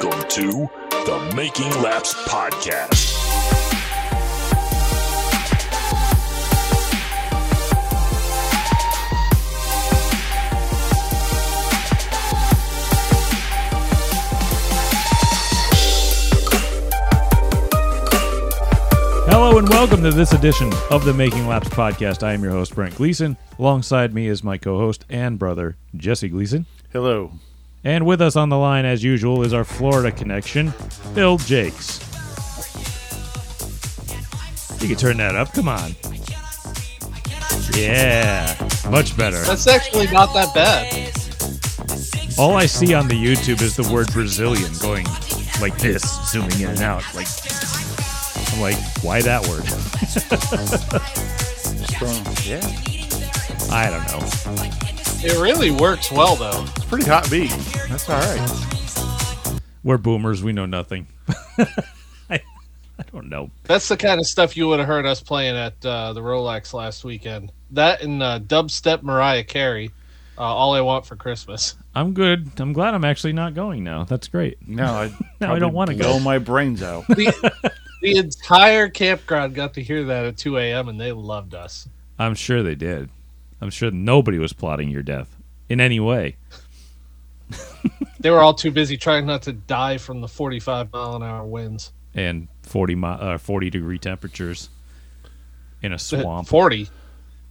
Welcome to the Making Laps Podcast. Hello and welcome to this edition of the Making Laps podcast. I am your host Brent Gleason. Alongside me is my co-host and brother Jesse Gleason, Hello. And with us on the line as usual is our Florida connection, Bill Jakes. You can turn that up. Come on. Yeah, much better. That's actually not that bad. All I see on the YouTube is the word Brazilian going like this, zooming in and out. Like, I'm like, why that word? Strong. Yeah. I don't know. It really works well though. It's pretty hot beat. That's all right. We're boomers. We know nothing. I, I don't know. That's the kind of stuff you would have heard us playing at uh, the Rolex last weekend. That and uh, dubstep Mariah Carey. Uh, All I want for Christmas. I'm good. I'm glad I'm actually not going now. That's great. No, I No, I don't wanna go. Blow my brains out. The, the entire campground got to hear that at 2 a.m. and they loved us. I'm sure they did. I'm sure nobody was plotting your death in any way. They were all too busy trying not to die from the 45 mile an hour winds. And 40 mi- uh, 40 degree temperatures in a swamp. 40,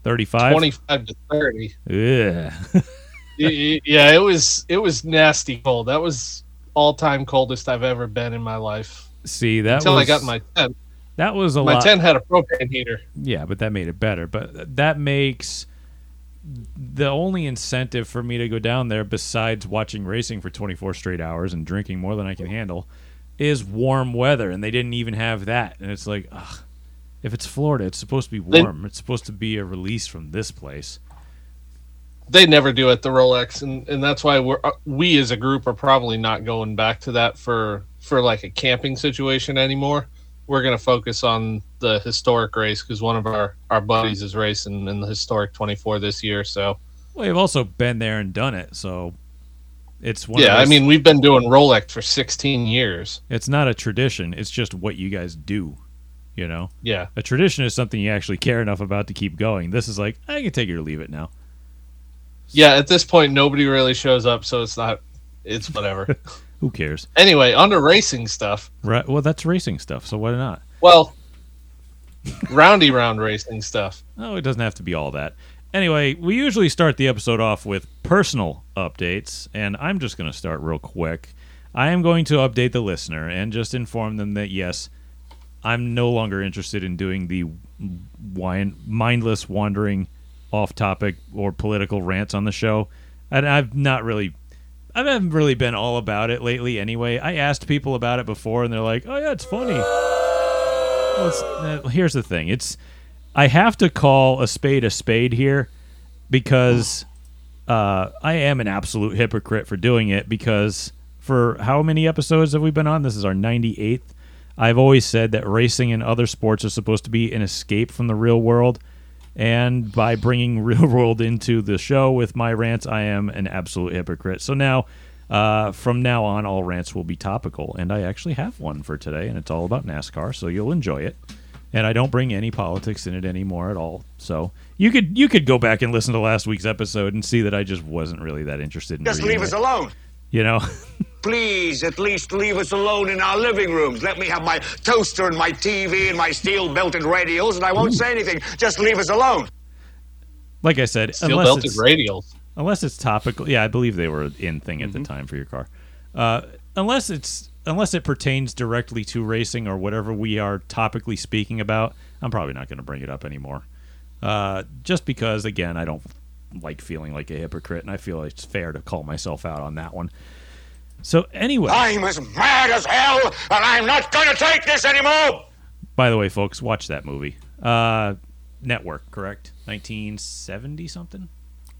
35. 25 to 30. Ugh. Y- y- yeah, it was it was nasty cold. That was all time coldest I've ever been in my life. See that Until was I got my tent. that was a My lot. tent had a propane heater. Yeah, but that made it better. But that makes the only incentive for me to go down there, besides watching racing for 24 straight hours and drinking more than I can handle, is warm weather. And they didn't even have that. And it's like, ugh, if it's Florida, it's supposed to be They- warm. it's supposed to be a release from this place. They never do at the Rolex, and, and that's why we're uh, we as a group are probably not going back to that for for like a camping situation anymore. We're gonna focus on the historic race because one of our our buddies is racing in the historic 24 this year. So Well, they've also been there and done it, so it's one. yeah, of I mean we've been doing Rolex for 16 years. it's not a tradition. It's just what you guys do. You know, Yeah, a tradition is something you actually care enough about to keep going. This is like I can take it or leave it now. yeah. At this point, nobody really shows up, so it's not. It's whatever. Who cares? anyway, under racing stuff. Right. Well, that's racing stuff. So why not? Well, roundy round racing stuff. Oh, it doesn't have to be all that. Anyway, we usually start the episode off with personal updates, and I'm just going to start real quick. I am going to update the listener and just inform them that yes, I'm no longer interested in doing the wine, mindless wandering off topic or political rants on the show. And I've not really I haven't really been all about it lately anyway. I asked people about it before and they're like, "Oh yeah, it's funny." Well, it's, uh, here's the thing. It's I have to call a spade a spade here because uh, I am an absolute hypocrite for doing it because for how many episodes have we been on? This is our 98th. I've always said that racing and other sports are supposed to be an escape from the real world. And by bringing real world into the show with my rants, I am an absolute hypocrite. So now, uh, from now on, all rants will be topical. And I actually have one for today, and it's all about NASCAR, so you'll enjoy it. And I don't bring any politics in it anymore at all. So you could you could go back and listen to last week's episode and see that I just wasn't really that interested in Just leave us it, alone. You know, Please, at least leave us alone in our living rooms. Let me have my toaster and my TV and my steel belted radials, and I won't say anything. Just leave us alone. like I said, Steel belted it's, radials. unless it's topical yeah i believe they were in thing at the time for your car uh, unless it's unless it pertains directly to racing or whatever we are topically speaking about i'm probably not going to bring it up anymore uh, just because again i don't like feeling like a hypocrite and i feel it's fair to call myself out on that one so anyway I'm as mad as hell, and I'm not going to take this anymore. by the way folks watch that movie uh, network correct 1970 something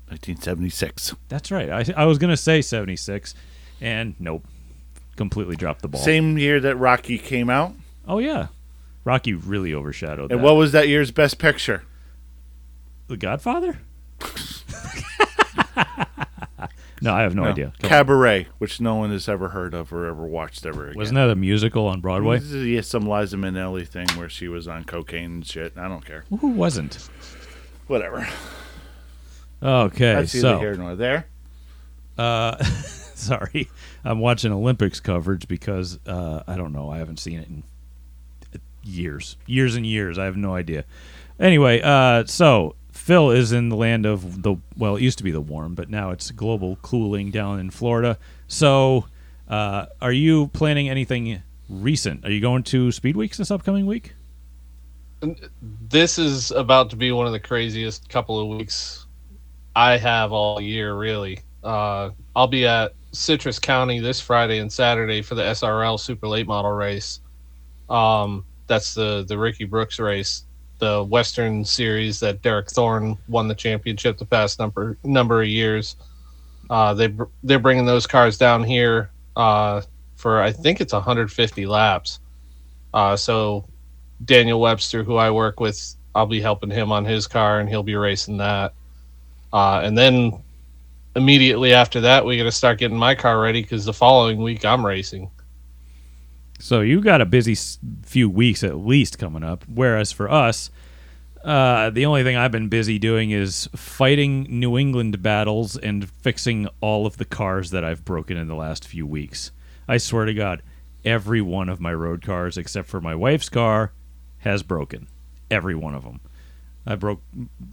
1976. that's right I, I was going to say 76 and nope completely dropped the ball Same year that Rocky came out. Oh yeah, Rocky really overshadowed And that. what was that year's best picture? The Godfather? No, I have no, No. idea. Come on. Cabaret, which no one has ever heard of or ever watched ever again. Wasn't that a musical on Broadway? This is, yeah, some Liza Minnelli thing where she was on cocaine and shit. I don't care. Who wasn't? Whatever. Okay, That's neither so here nor there. Uh, sorry, I'm watching Olympics coverage because uh, I don't know. I haven't seen it in years, years and years. I have no idea. Anyway, uh, so Phil is in the land of the well, it used to be the warm, but now it's global cooling down in Florida. So, uh, are you planning anything recent? Are you going to Speed Weeks this upcoming week? This is about to be one of the craziest couple of weeks I have all year, really. Uh, I'll be at Citrus County this Friday and Saturday for the SRL Super Late Model race. Um, that's the the Ricky Brooks race, the Western Series that Derek Thorn won the championship the past number number of years. Uh, they they're bringing those cars down here uh, for I think it's 150 laps. Uh, so Daniel Webster, who I work with, I'll be helping him on his car, and he'll be racing that. Uh, and then immediately after that, we got to start getting my car ready because the following week I'm racing. So you got a busy few weeks at least coming up. Whereas for us, uh, the only thing I've been busy doing is fighting New England battles and fixing all of the cars that I've broken in the last few weeks. I swear to God, every one of my road cars except for my wife's car has broken. Every one of them. I broke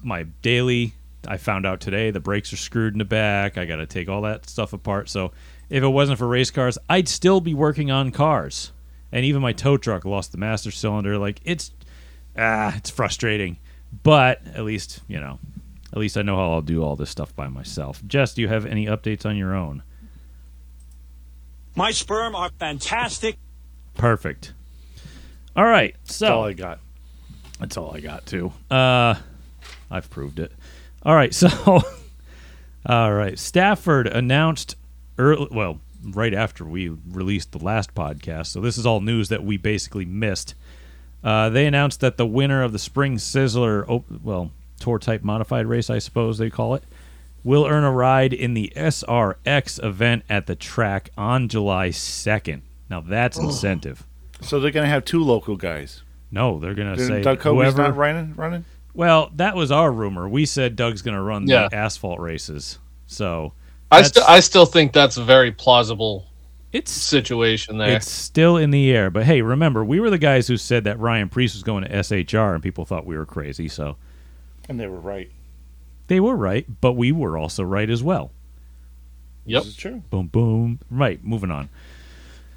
my daily. I found out today the brakes are screwed in the back. I got to take all that stuff apart. So if it wasn't for race cars, I'd still be working on cars. And even my tow truck lost the master cylinder. Like it's ah, it's frustrating. But at least, you know, at least I know how I'll do all this stuff by myself. Jess, do you have any updates on your own? My sperm are fantastic. Perfect. All right. So that's all I got. That's all I got too. Uh, I've proved it. All right, so all right, Stafford announced early, well, right after we released the last podcast. So this is all news that we basically missed. Uh, they announced that the winner of the Spring Sizzler, op- well, tour type modified race, I suppose they call it, will earn a ride in the SRX event at the track on July 2nd. Now that's incentive. So they're going to have two local guys. No, they're gonna say Doug Coby's whoever. not running? running? Well, that was our rumor. We said Doug's going to run Yeah. the asphalt races. So I still I still think that's a very plausible it's situation there. it's still in the air. But hey, remember, we were the guys who said that Ryan Preece was going to SHR, and people thought we were crazy. So And they were right. they were right, but we were also right as well. yep. This is true. Boom, boom. Right. Moving on.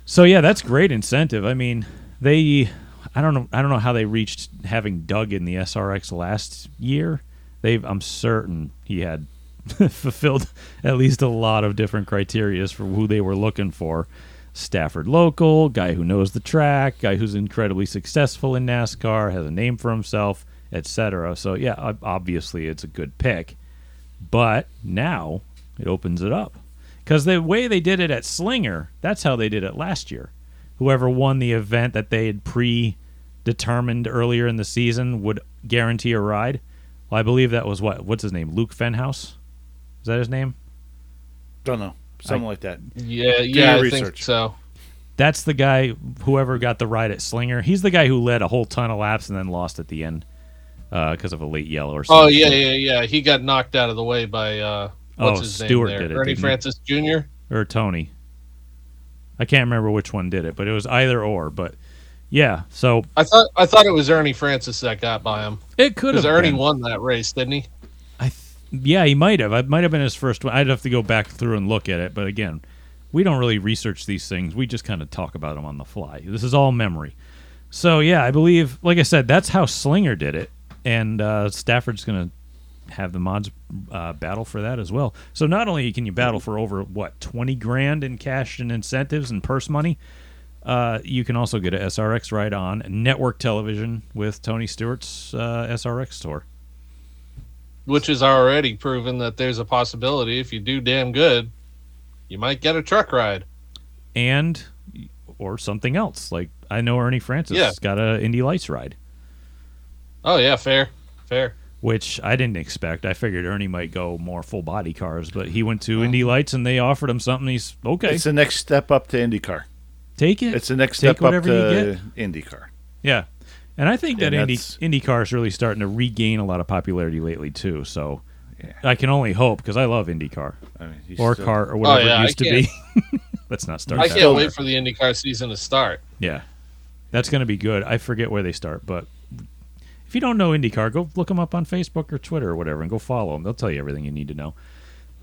So yeah, that's great incentive. I mean, they. I don't know. I don't know how they reached having Doug in the SRX last year. They've. I'm certain he had fulfilled at least a lot of different criterias for who they were looking for. Stafford local, guy who knows the track, guy who's incredibly successful in NASCAR, has a name for himself, etc. So yeah, obviously it's a good pick. But now it opens it up. Because the way they did it at Slinger, that's how they did it last year. Whoever won the event that they had predetermined earlier in the season would guarantee a ride. Well, I believe that was what? What's his name? Luke Fenhaus? Is that his name? Don't know. Something like that. Yeah, yeah, I your think research. so. That's the guy, whoever got the ride at Slinger. He's the guy who led a whole ton of laps and then lost at the end because of a late yellow or something. Oh yeah, yeah, yeah. He got knocked out of the way by uh, what's Oh, his Stewart name there? did it, Ernie didn't he? Francis Jr. or Tony. I can't remember which one did it, but it was either or. But yeah, so I thought I thought it was Ernie Francis that got by him it could have because Ernie been. won that race, didn't he? Yeah, he might have. It might have been his first one. I'd have to go back through and look at it. But again, we don't really research these things. We just kind of talk about them on the fly. This is all memory. So yeah, I believe, like I said, that's how Slinger did it, and uh, Stafford's going to have the mods uh, battle for that as well. So not only can you battle for over what twenty grand in cash and incentives and purse money, uh, you can also get a SRX ride on network television with Tony Stewart's uh, SRX tour. Which is already proven that there's a possibility if you do damn good, you might get a truck ride. and or something else. Like I know Ernie Francis Yeah. got a Indy Lights ride. Oh yeah, fair, fair. which I didn't expect. I figured Ernie might go more full body cars, but he went to Indy Lights and they offered him something. He's okay. It's the next step up to IndyCar. take it. It's the next Take step up to get. IndyCar. Yeah, and I think that And Indy that's- IndyCar is really starting to regain a lot of popularity lately too. So Yeah. I can only hope because I love IndyCar I mean, or still- car or whatever yeah, it I used to be. Let's not start. I that. can't still wait for the IndyCar season to start. Yeah, that's going to be good. I forget where they start, but if you don't know IndyCar, go look them up on Facebook or Twitter or whatever, and go follow them. They'll tell you everything you need to know.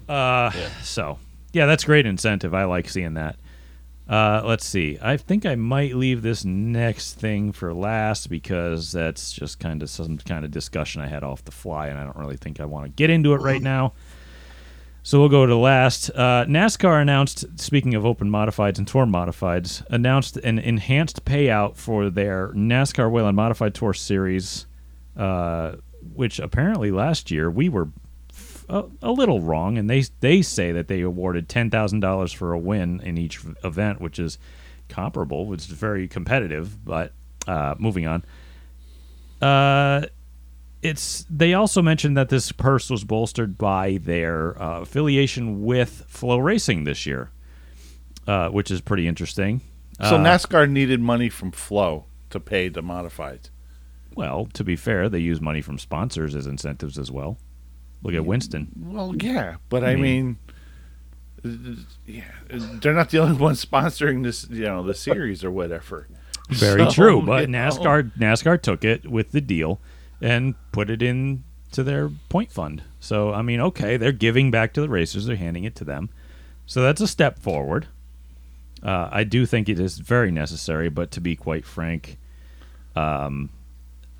Uh, so yeah, that's great incentive. I like seeing that. Uh, let's see. I think I might leave this next thing for last because that's just kind of some kind of discussion I had off the fly, and I don't really think I want to get into it right now. So we'll go to last. Uh, NASCAR announced, speaking of open modifieds and tour modifieds, announced an enhanced payout for their NASCAR Whelen Modified Tour Series, uh, which apparently last year we were a, a little wrong, and they they say that they awarded ten thousand dollars for a win in each event, which is comparable, which is very competitive. But uh, moving on. Uh, it's they also mentioned that this purse was bolstered by their uh, affiliation with FloRacing this year, uh, which is pretty interesting. So Uh, NASCAR needed money from Flo to pay the modifieds. Well, to be fair, they use money from sponsors as incentives as well. Look at Winston. Well, yeah, but I I mean, uh, yeah, they're not the only ones sponsoring this, you know, the series or whatever. Very So, true, but you know. NASCAR NASCAR took it with the deal and put it in to their point fund. So I mean, okay, they're giving back to the racers; they're handing it to them. So that's a step forward. Uh, I do think it is very necessary, but to be quite frank, um,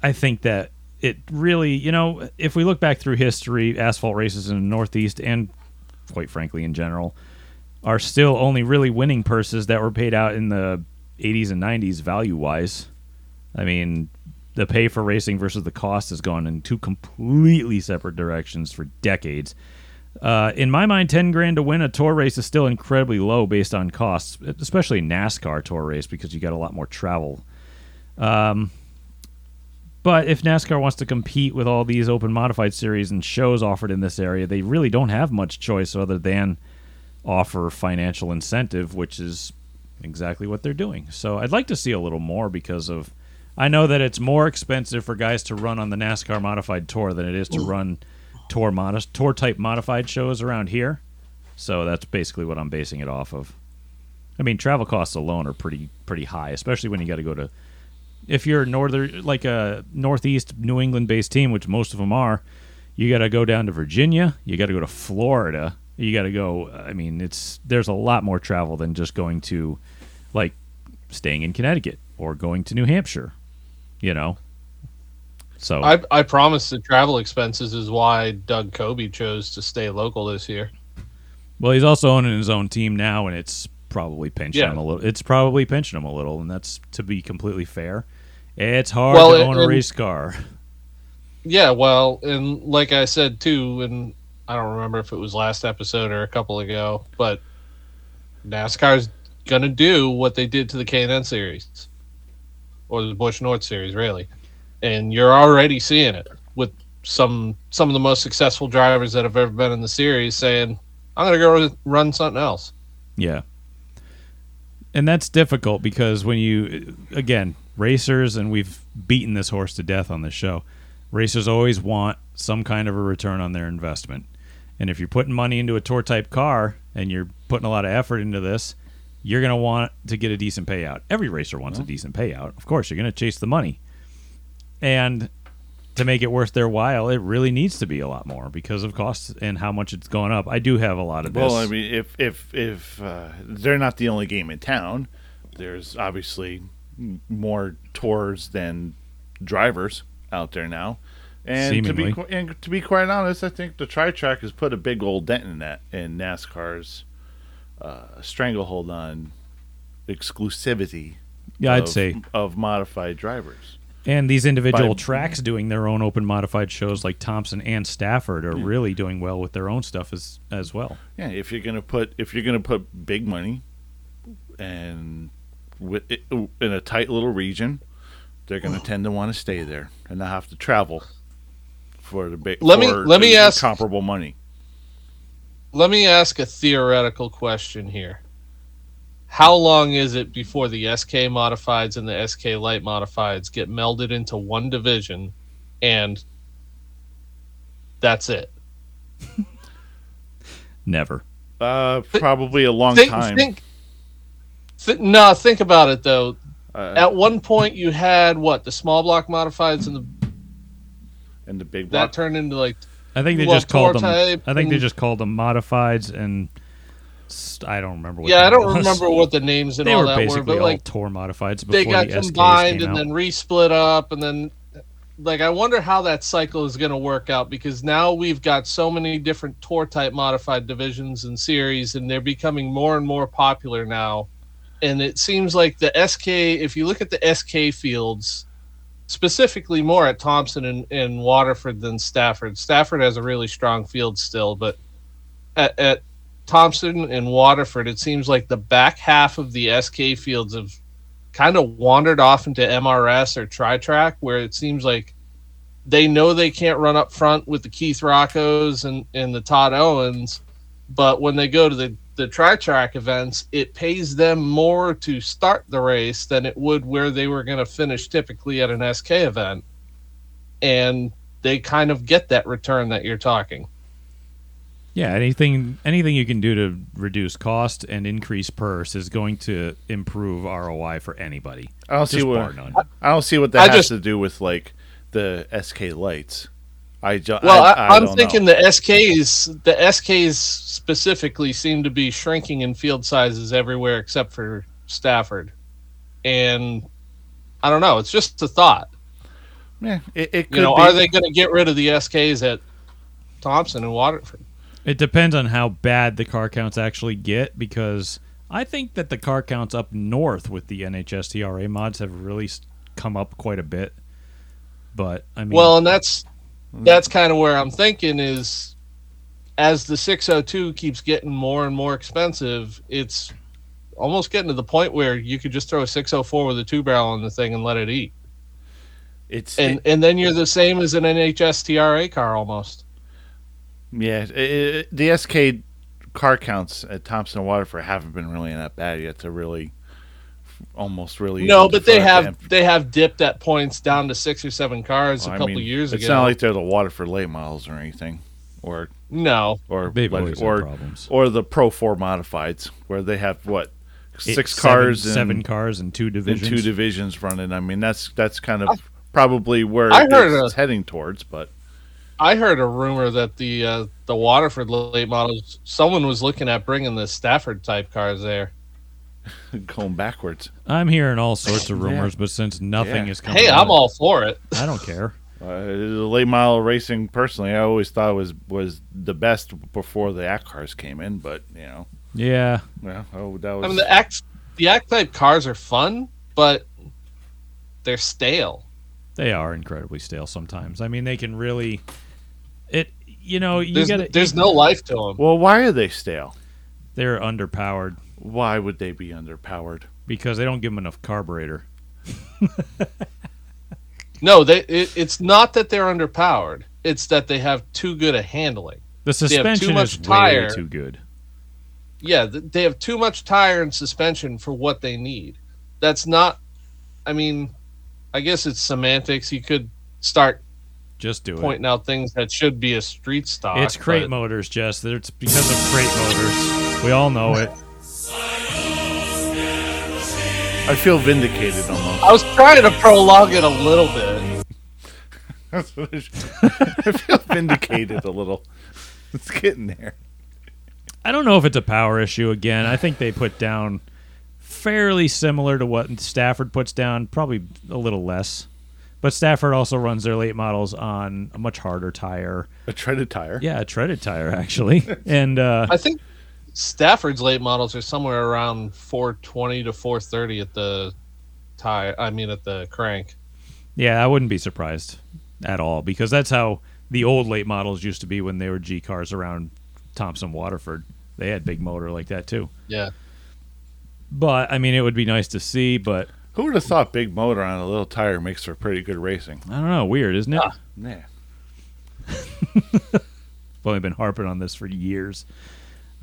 I think that it really, you know, if we look back through history, asphalt races in the Northeast and quite frankly in general are still only really winning purses that were paid out in the 80s and 90s value wise. I mean, the pay for racing versus the cost has gone in two completely separate directions for decades. Uh, in my mind, 10 grand to win a tour race is still incredibly low based on costs, especially NASCAR tour race because you got a lot more travel. Um, but if NASCAR wants to compete with all these open modified series and shows offered in this area, they really don't have much choice other than offer financial incentive, which is exactly what they're doing. So I'd like to see a little more because of I know that it's more expensive for guys to run on the NASCAR modified tour than it is to run tour mod- tour type modified shows around here. So that's basically what I'm basing it off of. I mean, travel costs alone are pretty pretty high, especially when you got to go to if you're a northern like a northeast New England based team, which most of them are, you got to go down to Virginia, you got to go to Florida, you got to go. I mean, it's there's a lot more travel than just going to like staying in Connecticut or going to New Hampshire, you know. So I, I promise the travel expenses is why Doug Coby chose to stay local this year. well, he's also owning his own team now, and it's probably pinching Yeah. him a little. It's probably pinching him a little, and that's to be completely fair. It's hard Well, to and- own a and- race car. Yeah, well, and like I said too, and I don't remember if it was last episode or a couple ago, but NASCAR's gonna do what they did to the K&N series or the Busch North series, really, and you're already seeing it with some some of the most successful drivers that have ever been in the series saying, "I'm gonna go run something else." Yeah. And that's difficult because when you, again, racers, and we've beaten this horse to death on this show, racers always want some kind of a return on their investment. And if you're putting money into a tour type car and you're putting a lot of effort into this, you're going to want to get a decent payout. Every racer wants a decent payout. Of course, you're going to chase the money. And to make it worth their while, it really needs to be a lot more because of costs and how much it's going up. I do have a lot of this. Well, I mean, if if if uh, they're not the only game in town, there's obviously more tours than drivers out there now. And to be and to be quite honest, I think the tri track has put a big old dent in that in NASCAR's uh, stranglehold on exclusivity. yeah, I'd of- say of modified drivers. And these individual By- tracks doing their own open modified shows like Thompson and Stafford are really doing well with their own stuff as as well. Yeah, if you're gonna put if you're gonna put big money and in a tight little region, they're gonna tend to want to stay there and not have to travel for the big. Let me- let me ask- comparable money. Let me ask a theoretical question here. How long is it before the SK modifieds and the SK light modifieds get melded into one division and that's it? Never. Uh, probably a long think, time. Think, th- no, think about it though. uh, At one point, you had what the small block modifieds, and the, and the big that turned into like I think they just called them. I think they just called them modifieds and I don't remember. what yeah, the I don't was. remember what the names and They all were that were, but all like Tor modifieds before they got the SKs combined came and out. then re-split up and then like i wonder how that cycle is going to work out because now we've got so many different tor type modified divisions and series and they're becoming more and more popular now and it seems like the sk if you look at the sk fields specifically more at thompson and, and waterford than stafford. Stafford has a really strong field still but at, at thompson and waterford it seems like the back half of the sk fields have kind of wandered off into MRS or Tri Track, where it seems like they know they can't run up front with the Keith Roccos and, and the Todd Owens, but when they go to the, the Tri Track events, it pays them more to start the race than it would where they were going to finish typically at an SK event. And they kind of get that return that you're talking. Yeah, anything anything you can do to reduce cost and increase purse is going to improve ROI for anybody. I don't see what. I don't see what that I has just- to do with like the SK lights. I ju- Well, I, I, I am don't thinking know. the SKs, the SKs specifically seem to be shrinking in field sizes everywhere except for Stafford, and I don't know. It's just a thought. yeah, it, it could You know, be. are they going to get rid of the SKs at Thompson and Waterford? It depends on how bad the car counts actually get because I think that the car counts up north with the NHSTRA mods have really come up quite a bit. But I mean, Well, and that's Mm-hmm. that's kind of where I'm thinking is as the 602 keeps getting more and more expensive, it's almost getting to the point where you could just throw a 604 with a two barrel on the thing and let it eat. it's and and then you're the same as an NHSTRA car almost. yeah, it, it- the SK car counts at Thompson and Waterford haven't been really that bad yet to really almost really No, but they have them. they have dipped at points down to six or seven cars a couple mean, years it's ago. It's not like they're the Waterford late models or anything, or no, or They've like- or problems. or the Pro Four modifieds where they have what Eight- six seven- cars and seven cars and two and divisions. two divisions running. I mean, that's that's kind of probably where I heard it's a- heading towards. But I heard a rumor that the uh, the Waterford late models someone was looking at bringing the Stafford type cars there. going backwards, I'm hearing all sorts of rumors, but since nothing Yeah. is coming, Hey, out, I'm all for it. I don't care. uh, the late model racing personally, I always thought was was the best before the ACT cars came in. But you know, Yeah, yeah, oh, that was I mean, the ACT the ACT type cars are fun, but they're stale. they are incredibly stale sometimes. I mean, they can really it. You know, you There's, got there's no life to them. well, why are they stale? They're underpowered Why would they be underpowered? because they don't give them enough carburetor. No, they it, it's not that they're underpowered. It's that they have too good a handling. The have too suspension much is tire. way too good. Yeah, they have too much tire and suspension for what they need. That's not. I mean, I guess it's semantics. You could start Just do it. pointing out things that should be a street stock. It's crate but- motors, Jess. It's because of crate motors. We all know it. I feel vindicated almost. I was trying to prolong it a little bit. I feel vindicated a little. It's getting there. I don't know if it's a power issue again. I think they put down fairly similar to what Stafford puts down, probably a little less. But Stafford also runs their late models on a much harder tire. A treaded tire. Yeah, a treaded tire actually. And uh, I think Stafford's late models are somewhere around 420 to 430 at the tire. I mean, at the crank. yeah, I wouldn't be surprised at all because that's how the old late models used to be when they were G cars around Thompson Waterford. They had big motor like that too. Yeah. But I mean, it would be nice to see. But Who would have thought big motor on a little tire makes for pretty good racing? I don't know, weird, isn't it? Yeah. I've only been harping on this for years.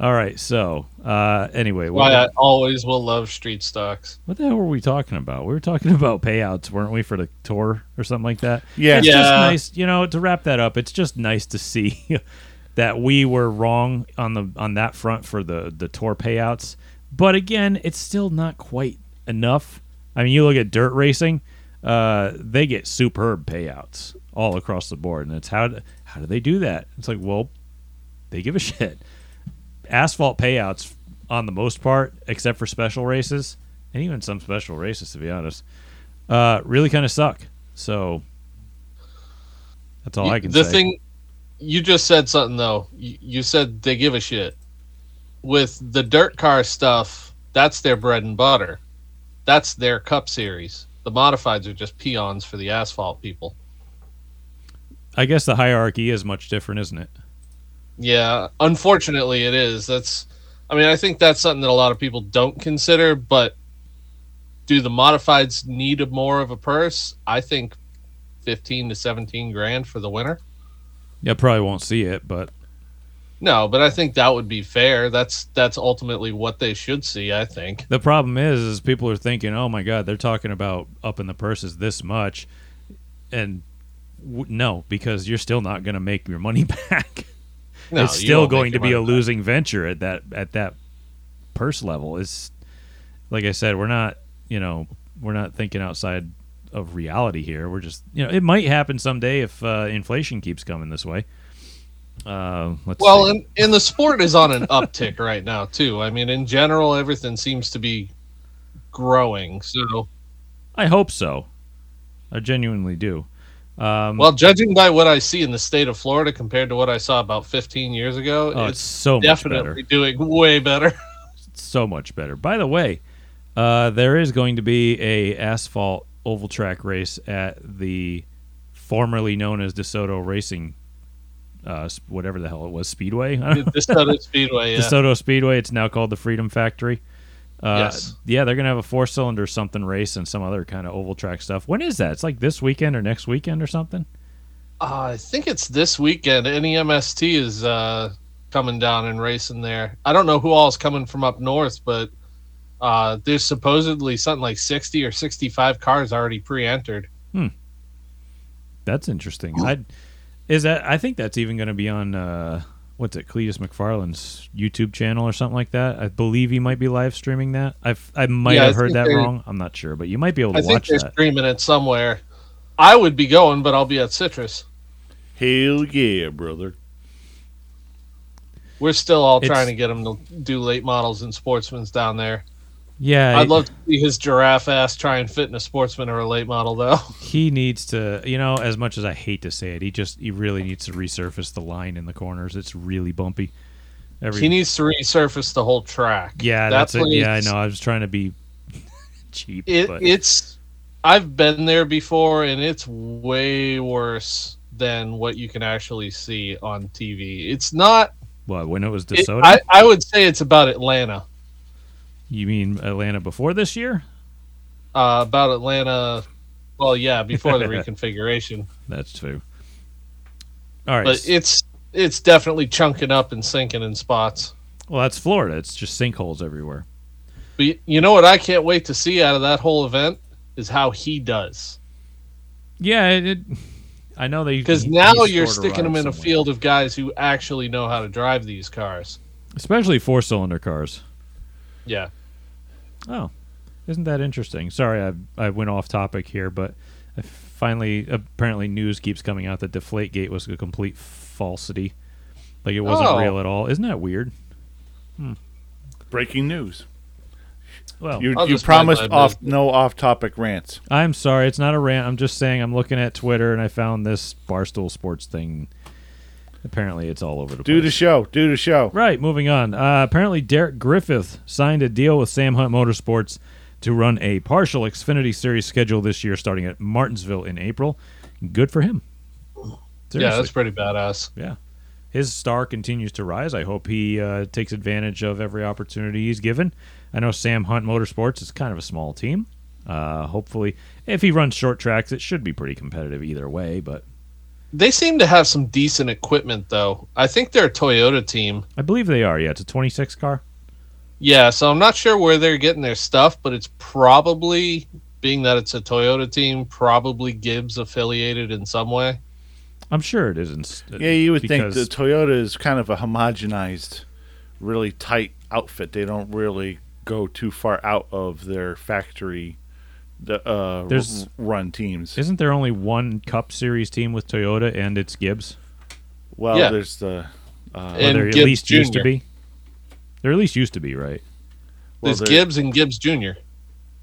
All right, so uh, anyway, Why what, I always will love street stocks. what the hell were we talking about? We were talking about payouts, weren't we, for the tour or something like that? Yeah. it's just nice, you know. To wrap that up, it's just nice to see that we were wrong on the on that front for the the tour payouts. But again, it's still not quite enough. I mean, you look at dirt racing; uh, they get superb payouts all across the board, and it's how do, how do they do that? It's like, well, they give a shit. Asphalt payouts, on the most part, except for special races, and even some special races, to be honest, uh, really kind of suck. So that's all You- I can the say. thing you just said something though. You, you said they give a shit. With the dirt car stuff, that's their bread and butter. That's their cup series. The modifieds are just peons for the asphalt people. I guess the hierarchy is much different, isn't it? Yeah, unfortunately it is. That's I mean, I think that's something that a lot of people don't consider, but do the modifieds need a more of a purse? I think 15 to 17 grand for the winner. Yeah, probably won't see it, but No, but I think that would be fair. That's that's ultimately what they should see, I think. the problem is, is people are thinking, "Oh my God, they're talking about upping the purses this much," and w- no, because you're still not going to make your money back. No, it's still going to be a money back. losing venture at that at that purse level. It's like I said, we're not you know we're not thinking outside of reality here. We're just you know it might happen someday if uh, inflation keeps coming this way. Uh, let's Well, see. and, and the sport is on an uptick right now too. I mean, in general, everything seems to be growing. So, I hope so. I genuinely do. Um, well, judging by what I see in the state of Florida compared to what I saw about 15 years ago, oh, it's it's so definitely doing way better. so much better. By the way, uh, there is going to be a asphalt oval track race at the formerly known as DeSoto Racing, uh, whatever the hell it was, Speedway. I don't know. DeSoto Speedway, yeah. DeSoto Speedway. It's now called the Freedom Factory. Uh, Yes. Yeah, they're gonna have a four cylinder something race and some other kind of oval track stuff. When is that? It's like this weekend or next weekend or something. Uh, I think it's this weekend. NEMST is uh, coming down and racing there. I don't know who all is coming from up north, but uh, there's supposedly something like 60 or 65 cars already pre-entered. Hmm. That's interesting. I is that I think that's even going to be on uh, what's it, Cleetus McFarland's YouTube channel or something like that. I believe he might be live streaming that. I've, I might Yeah, I have heard that wrong. I'm not sure, but you might be able to I think watch they're that. streaming it somewhere. I would be going, but I'll be at Citrus. Hell yeah, brother. We're still all It's- trying to get him to do late models and sportsmans down there. Yeah, I'd love to see his giraffe ass try and fit in a sportsman or a late model, though. he needs to. You know, as much as I hate to say it, he just he really needs to resurface the line in the corners. It's really bumpy. Every He needs to resurface the whole track. yeah, That that's, it. Yeah, I know. I was trying to be cheap, It, but it's I've been there before, and it's way worse than what you can actually see on TV. It's not. what when it was it- I, I would say it's about Atlanta. You mean Atlanta before this year? Uh, about Atlanta. Well, yeah, before the reconfiguration, That's true. All right. but it's it's definitely chunking up and sinking in spots. Well, that's Florida. It's just sinkholes everywhere. But you know what I can't wait to see out of that whole event is how he does. Yeah, it. it I know they Because now you're sticking him in a field of guys who actually know how to drive these cars. especially four cylinder cars. Yeah. Oh, isn't that interesting? Sorry, I I went off topic here, but I finally apparently news keeps coming out that the Deflategate was a complete falsity. Like it wasn't Oh. real at all. Isn't that weird? Hmm. Breaking news. Well, You you promised off business. no off topic rants. I'm sorry, it's not a rant. I'm just saying I'm looking at Twitter and I found this Barstool Sports thing. Apparently, it's all over the Do place. the show. Do the show. Right, moving on. Uh, apparently, Derek Griffith signed a deal with Sam Hunt Motorsports to run a partial Xfinity Series schedule this year, starting at Martinsville in April. Good for him. Yeah, that's pretty badass. Yeah. His star continues to rise. I hope he uh, takes advantage of every opportunity he's given. I know Sam Hunt Motorsports is kind of a small team. Uh, hopefully, if he runs short tracks, it should be pretty competitive either way. But They seem to have some decent equipment, though. I think they're a Toyota team. I believe they are. Yeah, it's a 26 car. Yeah, so I'm not sure where they're getting their stuff, but it's probably, being that it's a Toyota team, probably Gibbs affiliated in some way. I'm sure it isn't. uh, Yeah, you would think because- the Toyota is kind of a homogenized, really tight outfit. They don't really go too far out of their factory the uh, There's- r- run teams. Isn't there only one Cup Series team with Toyota, and it's Gibbs? Well, Yeah. there's the uh, And there at Gibbs least used to Jr.. be. There at least used to be, right? well, There's there- Gibbs and Gibbs Jr.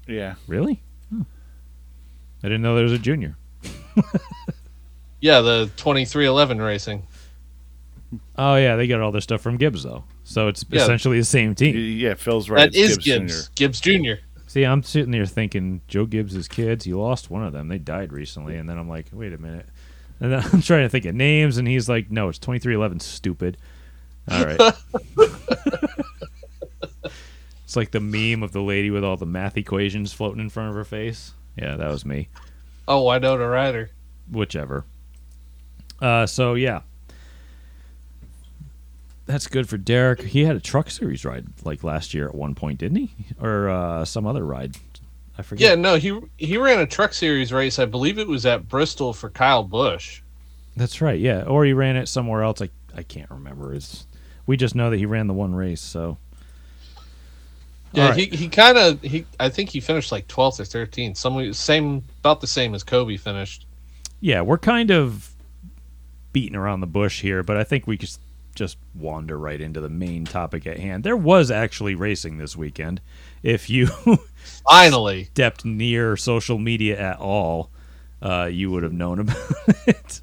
Yeah, Really? I didn't know there was a junior. Yeah, the 23XI racing. Oh yeah, they got all their stuff from Gibbs though, so it's Yeah. essentially the same team. yeah. Phil's right. that is it's Gibbs. Gibbs Jr. See, I'm sitting there thinking Joe Gibbs' kids. He lost one of them. They died recently, and then I'm like, wait a minute. And then I'm trying to think of names, and he's like, no, it's 23XI. Stupid. All right. it's like the meme of the lady with all the math equations floating in front of her face. Yeah, that was me. Oh, I know the writer. whichever. Uh, so yeah, that's good for Derek. He had a truck series ride like last year at one point, didn't he? Or uh, some other ride? I forget. Yeah, no, he he ran a truck series race. I believe it was at Bristol for Kyle Busch. that's right. Yeah, or he ran it somewhere else. I I can't remember. It's we just know that he ran the one race. So Yeah, right. he, he kind of he I think he finished like 12th or 13th. Some same about the same as Coby finished. yeah, we're kind of beating around the bush here, but I think we could just wander right into the main topic at hand. There was actually racing this weekend. If you Finally, stepped near social media at all, uh, you would have known about it.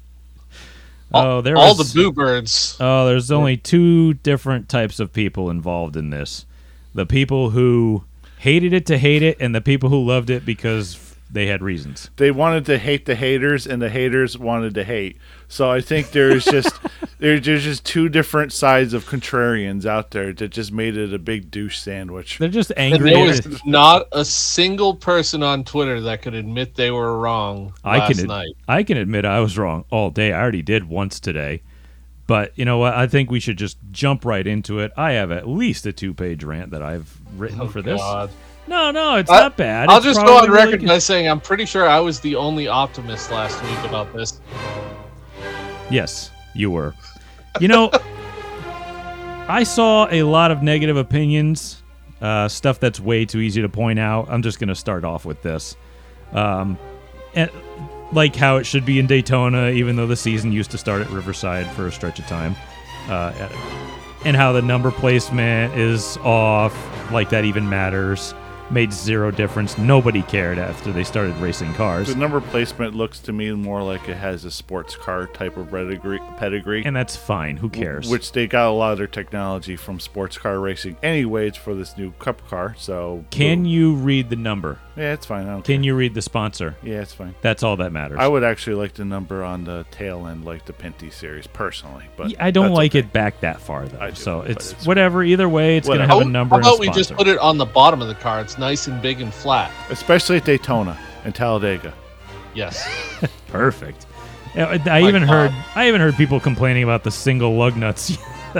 oh, there all was, the boo birds. Oh, there's only two different types of people involved in this: the people who hated it to hate it, and the people who loved it because they had reasons. They wanted to hate the haters, and the haters wanted to hate. So I think there's just there, there's just two different sides of contrarians out there that just made it a big douche sandwich. They're just And angry. there was not a single person on Twitter that could admit they were wrong I last can night. I can admit I was wrong all day. I already did once today. But you know what? I think we should just jump right into it. I have at least a two-page rant that I've written Oh, for this. God. No, no, it's I- not bad. I'll It's just go probably on record good. by saying I'm pretty sure I was the only optimist last week about this. Yes, you were. You know, I saw a lot of negative opinions, uh, stuff that's way too easy to point out. I'm just going to start off with this. Um, and, like how it should be in Daytona, even though the season used to start at Riverside for a stretch of time. Uh, and how the number placement is off, like that even matters. Made zero difference. Nobody cared after they started racing cars. The number placement looks to me more like it has a sports car type of pedigree, pedigree And that's fine. Who cares? which they got a lot of their technology from sports car racing. Anyways, for this new Cup car, so Can you read the number? yeah, it's fine. I don't Can care. you read the sponsor? Yeah, it's fine. That's all that matters. I would actually like the number on the tail end, like the Pinty series, personally. But I don't like okay. it back that far though. I do, so it's, it's- whatever. Either way, it's going to Whatever. have a oh, number How and a about we just put it on the bottom of the car? It's nice and big and flat. especially at Daytona and Talladega. Yes. Perfect. I I even God. heard I even heard people complaining about the single lug nuts,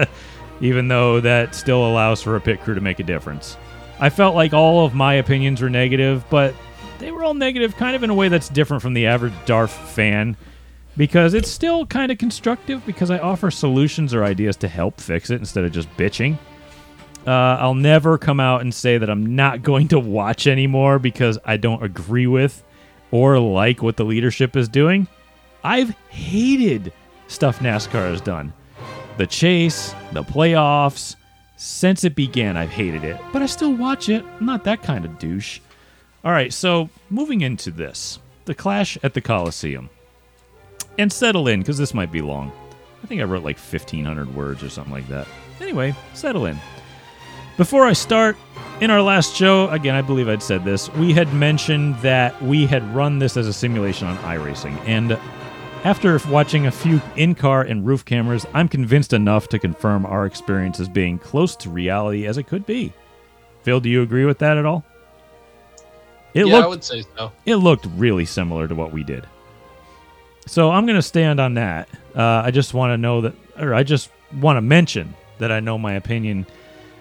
even though that still allows for a pit crew to make a difference. I felt like all of my opinions were negative, but they were all negative, kind of in a way that's different from the average Darf fan, because it's still kind of constructive because I offer solutions or ideas to help fix it instead of just bitching. Uh, I'll never come out and say that I'm not going to watch anymore because I don't agree with or like what the leadership is doing. I've hated stuff NASCAR has done. The chase, the playoffs, since it began, I've hated it. But I still watch it. I'm not that kind of douche. All right, so moving into this the clash at the Coliseum. And settle in, because this might be long. I think I wrote like 1,500 words or something like that. Anyway, settle in. Before I start, in our last show, again, I believe I'd said this, we had mentioned that we had run this as a simulation on iRacing. And after watching a few in car and roof cameras, I'm convinced enough to confirm our experience as being close to reality as it could be. Phil, do you agree with that at all? It yeah, I looked would say so. it looked really similar to what we did. So I'm going to stand on that. Uh, I just want to know that, or I just want to mention that I know my opinion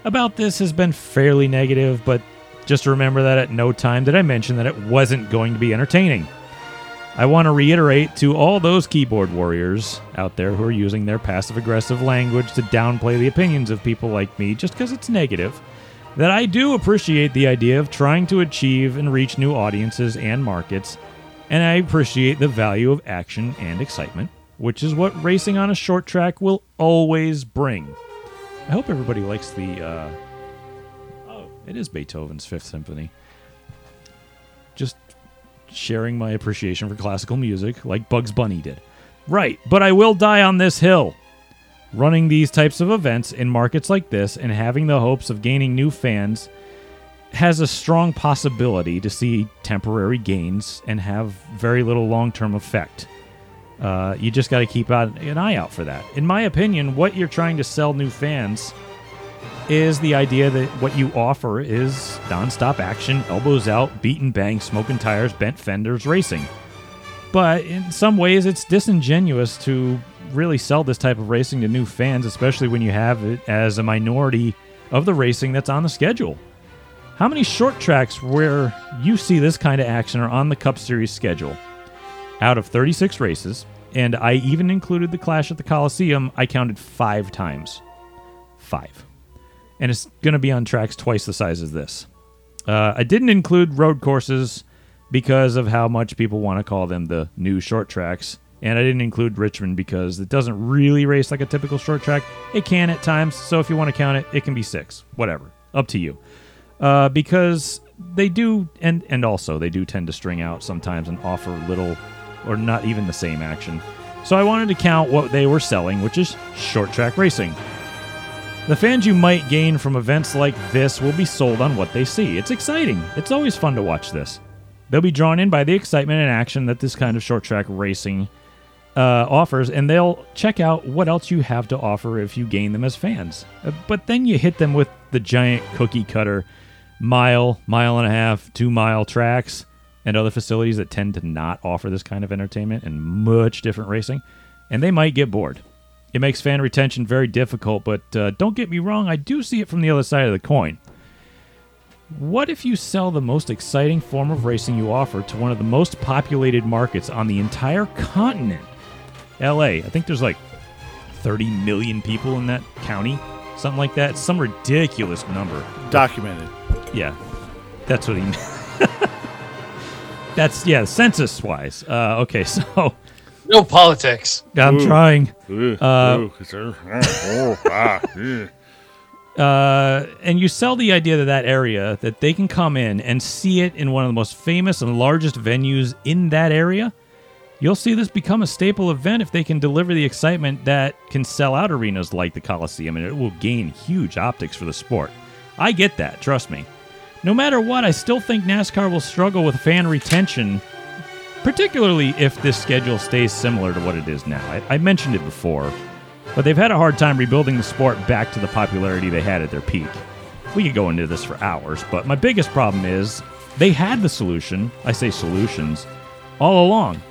about this has been fairly negative, but just remember that at no time did I mention that it wasn't going to be entertaining. I want to reiterate to all those keyboard warriors out there who are using their passive aggressive language to downplay the opinions of people like me just because it's negative that I do appreciate the idea of trying to achieve and reach new audiences and markets, and I appreciate the value of action and excitement, which is what racing on a short track will always bring. I hope everybody likes the. Uh, oh, it is Beethoven's Fifth Symphony. Just sharing my appreciation for classical music like Bugs Bunny did. Right, but I will die on this hill. Running these types of events in markets like this and having the hopes of gaining new fans has a strong possibility to see temporary gains and have very little long term effect. Uh, you just got to keep an eye out for that. In my opinion, what you're trying to sell new fans is the idea that what you offer is nonstop action, elbows out, beat and bang, smoking tires, bent fenders, racing. But in some ways, it's disingenuous to really sell this type of racing to new fans, especially when you have it as a minority of the racing that's on the schedule. How many short tracks where you see this kind of action are on the Cup Series schedule? Out of 36 races, and I even included the Clash at the Coliseum, I counted five times. Five. And it's going to be on tracks twice the size as this. Uh, I didn't include road courses because of how much people want to call them the new short tracks. And I didn't include Richmond because it doesn't really race like a typical short track. It can at times, so if you want to count it, it can be six. Whatever. Up to you. Uh, because they do, and, and also they do tend to string out sometimes and offer little or not even the same action. So I wanted to count what they were selling, which is short track racing. The fans you might gain from events like this will be sold on what they see. It's exciting. It's always fun to watch this. They'll be drawn in by the excitement and action that this kind of short track racing uh, offers, and they'll check out what else you have to offer if you gain them as fans. Uh, but then you hit them with the giant cookie cutter mile, mile and a half, two mile tracks, and other facilities that tend to not offer this kind of entertainment and much different racing, and they might get bored. It makes fan retention very difficult, but uh, don't get me wrong, I do see it from the other side of the coin. What if you sell the most exciting form of racing you offer to one of the most populated markets on the entire continent? LA. I think there's like 30 million people in that county, something like that. Some ridiculous number. Documented. Yeah, that's what he meant. That's, yeah, census wise. Uh, okay, so No politics. I'm Ooh. trying. Ooh, Uh, ooh, sir. Oh, ah, yeah. uh, and you sell the idea to that area that they can come in and see it in one of the most famous and largest venues in that area. You'll see this become a staple event if they can deliver the excitement that can sell out arenas like the Coliseum, and it will gain huge optics for the sport. I get that, trust me. No matter what, I still think NASCAR will struggle with fan retention, particularly if this schedule stays similar to what it is now. I, I mentioned it before, but they've had a hard time rebuilding the sport back to the popularity they had at their peak. We could go into this for hours, but my biggest problem is they had the solution, I say solutions, all along.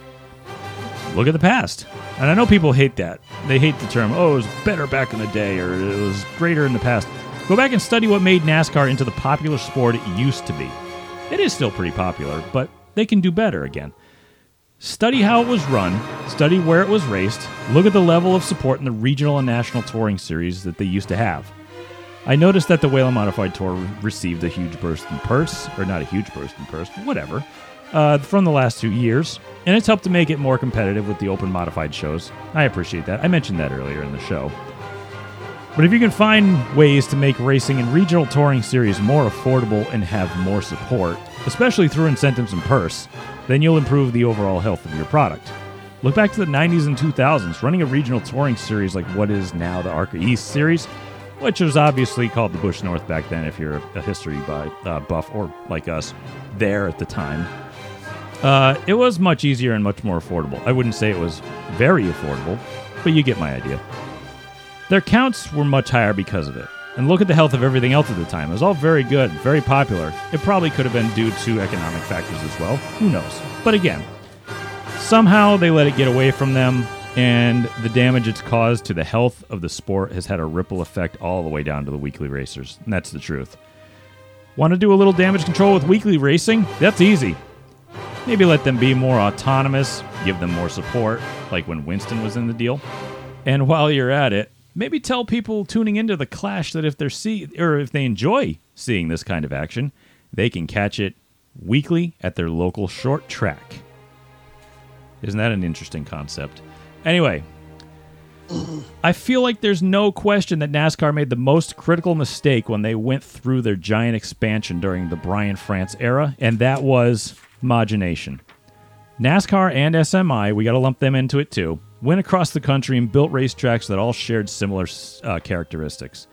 Look at the past. And I know people hate that. They hate the term, oh, it was better back in the day or it was greater in the past. Go back and study what made NASCAR into the popular sport it used to be. It is still pretty popular, but they can do better again. Study how it was run, study where it was raced, look at the level of support in the regional and national touring series that they used to have. I noticed that the Whelen Modified Tour received a huge burst in purse, or not a huge burst in purse, whatever, uh, from the last two years, and it's helped to make it more competitive with the open modified shows. I appreciate that. I mentioned that earlier in the show. But if you can find ways to make racing in regional touring series more affordable and have more support, especially through incentives and purse, then you'll improve the overall health of your product. Look back to the 90s and 2000s, running a regional touring series like what is now the ARCA East series, which was obviously called the Busch North back then if you're a history uh, buff or like us there at the time. Uh, it was much easier and much more affordable. I wouldn't say it was very affordable, but you get my idea. Their counts were much higher because of it. And look at the health of everything else at the time. It was all very good, very popular. It probably could have been due to economic factors as well. Who knows? But again, Somehow they let it get away from them, and the damage it's caused to the health of the sport has had a ripple effect all the way down to the weekly racers. And that's the truth. Want to do a little damage control with weekly racing? That's easy. Maybe let them be more autonomous, give them more support, like when Winston was in the deal. And while you're at it, maybe tell people tuning into the Clash that if they're see or if they enjoy seeing this kind of action, they can catch it weekly at their local short track. Isn't that an interesting concept? Anyway, I feel like there's no question that NASCAR made the most critical mistake when they went through their giant expansion during the Brian France era, and that was Mogination. NASCAR and SMI, we got to lump them into it too, went across the country and built racetracks that all shared similar uh, characteristics.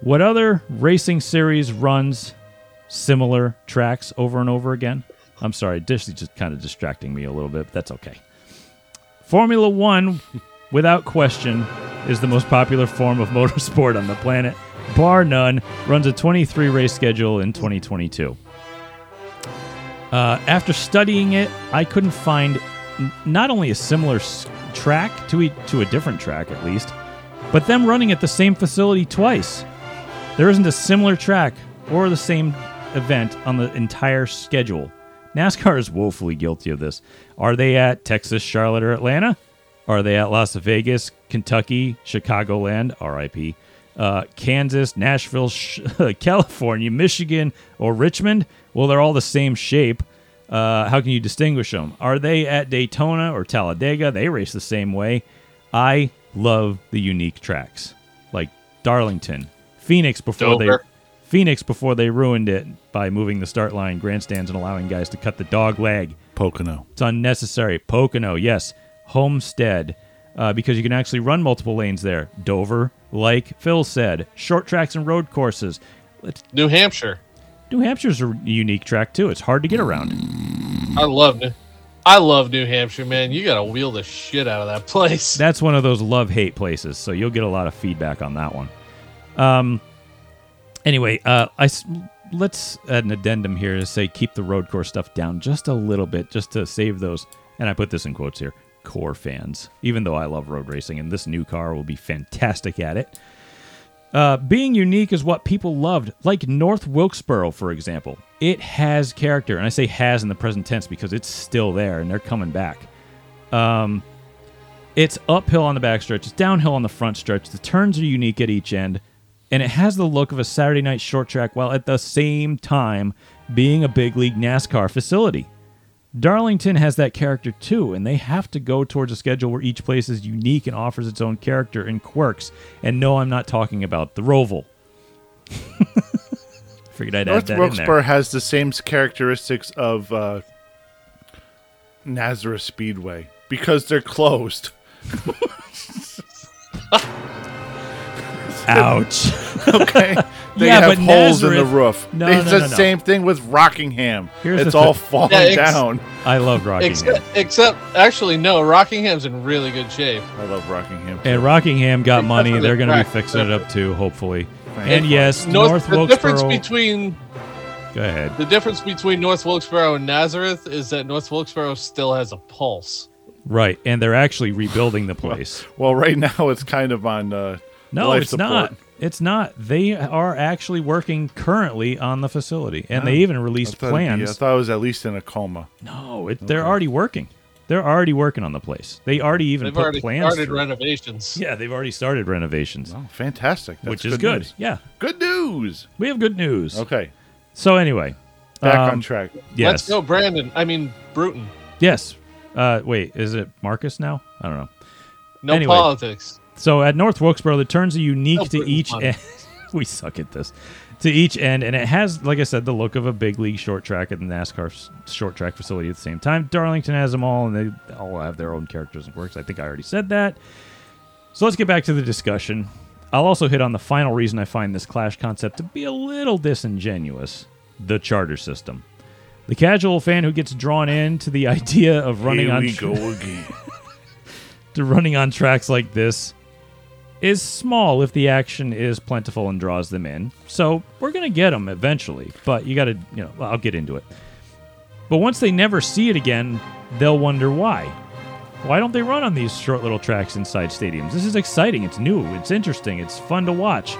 What other racing series runs similar tracks over and over again? I'm sorry, this is just kind of distracting me a little bit, but that's okay. Formula One, without question, is the most popular form of motorsport on the planet. Bar none, runs a 23 race schedule in 2022. Uh, after studying it, I couldn't find n- not only a similar s- track to to a different track at least, but them running at the same facility twice. There isn't a similar track or the same event on the entire schedule. NASCAR is woefully guilty of this. Are they at Texas, Charlotte, or Atlanta? Are they at Las Vegas, Kentucky, Chicagoland, RIP, uh, Kansas, Nashville, Sh- California, Michigan, or Richmond? Well, they're all the same shape. Uh, how can you distinguish them? Are they at Daytona or Talladega? They race the same way. I love the unique tracks like Darlington, Phoenix before they Phoenix before they ruined it by moving the start line grandstands and allowing guys to cut the dog leg. Pocono. It's unnecessary. Pocono, yes. Homestead, uh, because you can actually run multiple lanes there. Dover, like Phil said, short tracks and road courses. New Hampshire. New Hampshire's a unique track too. It's hard to get around. I love New. I love New Hampshire, man. You gotta wheel the shit out of that place. That's one of those love hate places, so you'll get a lot of feedback on that one. Um. Anyway, uh, I let's add an addendum here to say keep the road course stuff down just a little bit, just to save those. And I put this in quotes here. Core fans, even though I love road racing, and this new car will be fantastic at it. Uh, being unique is what people loved, like North Wilkesboro, for example. It has character, and I say has in the present tense because it's still there and they're coming back. Um, it's uphill on the back stretch, it's downhill on the front stretch. The turns are unique at each end, and it has the look of a Saturday night short track while at the same time being a big league NASCAR facility. Darlington has that character too, and they have to go towards a schedule where each place is unique and offers its own character and quirks. And no, I'm not talking about the Roval. Figured I'd North add that in Wilkesboro there. has the same characteristics of uh, Nazareth Speedway because they're closed. Ouch. Okay, they Yeah, have but holes in the roof. No, it's no, the no, no. same thing with Rockingham. Here's it's all thi- falling Yeah, ex- down. I love Rockingham. Except, except, actually, no. Rockingham's in really good shape. I love Rockingham. and Rockingham got money. They're going to be fixing it up too, hopefully. Thank And you. yes, North, North the difference between Go ahead. the difference between North Wilkesboro and Nazareth is that North Wilkesboro still has a pulse. Right, and they're actually rebuilding the place. Well, right now it's kind of on. Uh, No, life it's support. not. It's not. They are actually working currently on the facility, and they even I released thought, it'd be- I thought it was at least in a coma. no, it, they're already working. They're already working on the place. They already even They've put already plans. started through. renovations. yeah, they've already started renovations, Oh, fantastic! That's which is good. news. Yeah, Good news. we have good news. Okay, So anyway, back um, on track. Yes, Let's go, Brandon. I mean, Bruton. yes. Uh, wait, is it Marcus now? I don't know. No Anyway. politics. So at North Wilkesboro, the turns are unique Oh, to each fun. end. we suck at this. To each end, and it has, like I said, the look of a big league short track at the NASCAR short track facility at the same time. Darlington has them all, and they all have their own characters and quirks. I think I already said that. So let's get back to the discussion. I'll also hit on the final reason I find this Clash concept to be a little disingenuous the charter system. The casual fan who gets drawn into the idea of running Here on we tr- go again. to running on tracks like this is small if the action is plentiful and draws them in. So we're going to get them eventually, but you got to, you know, I'll get into it. But once they never see it again, they'll wonder why. Why don't they run on these short little tracks inside stadiums? This is exciting. It's new. It's interesting. It's fun to watch.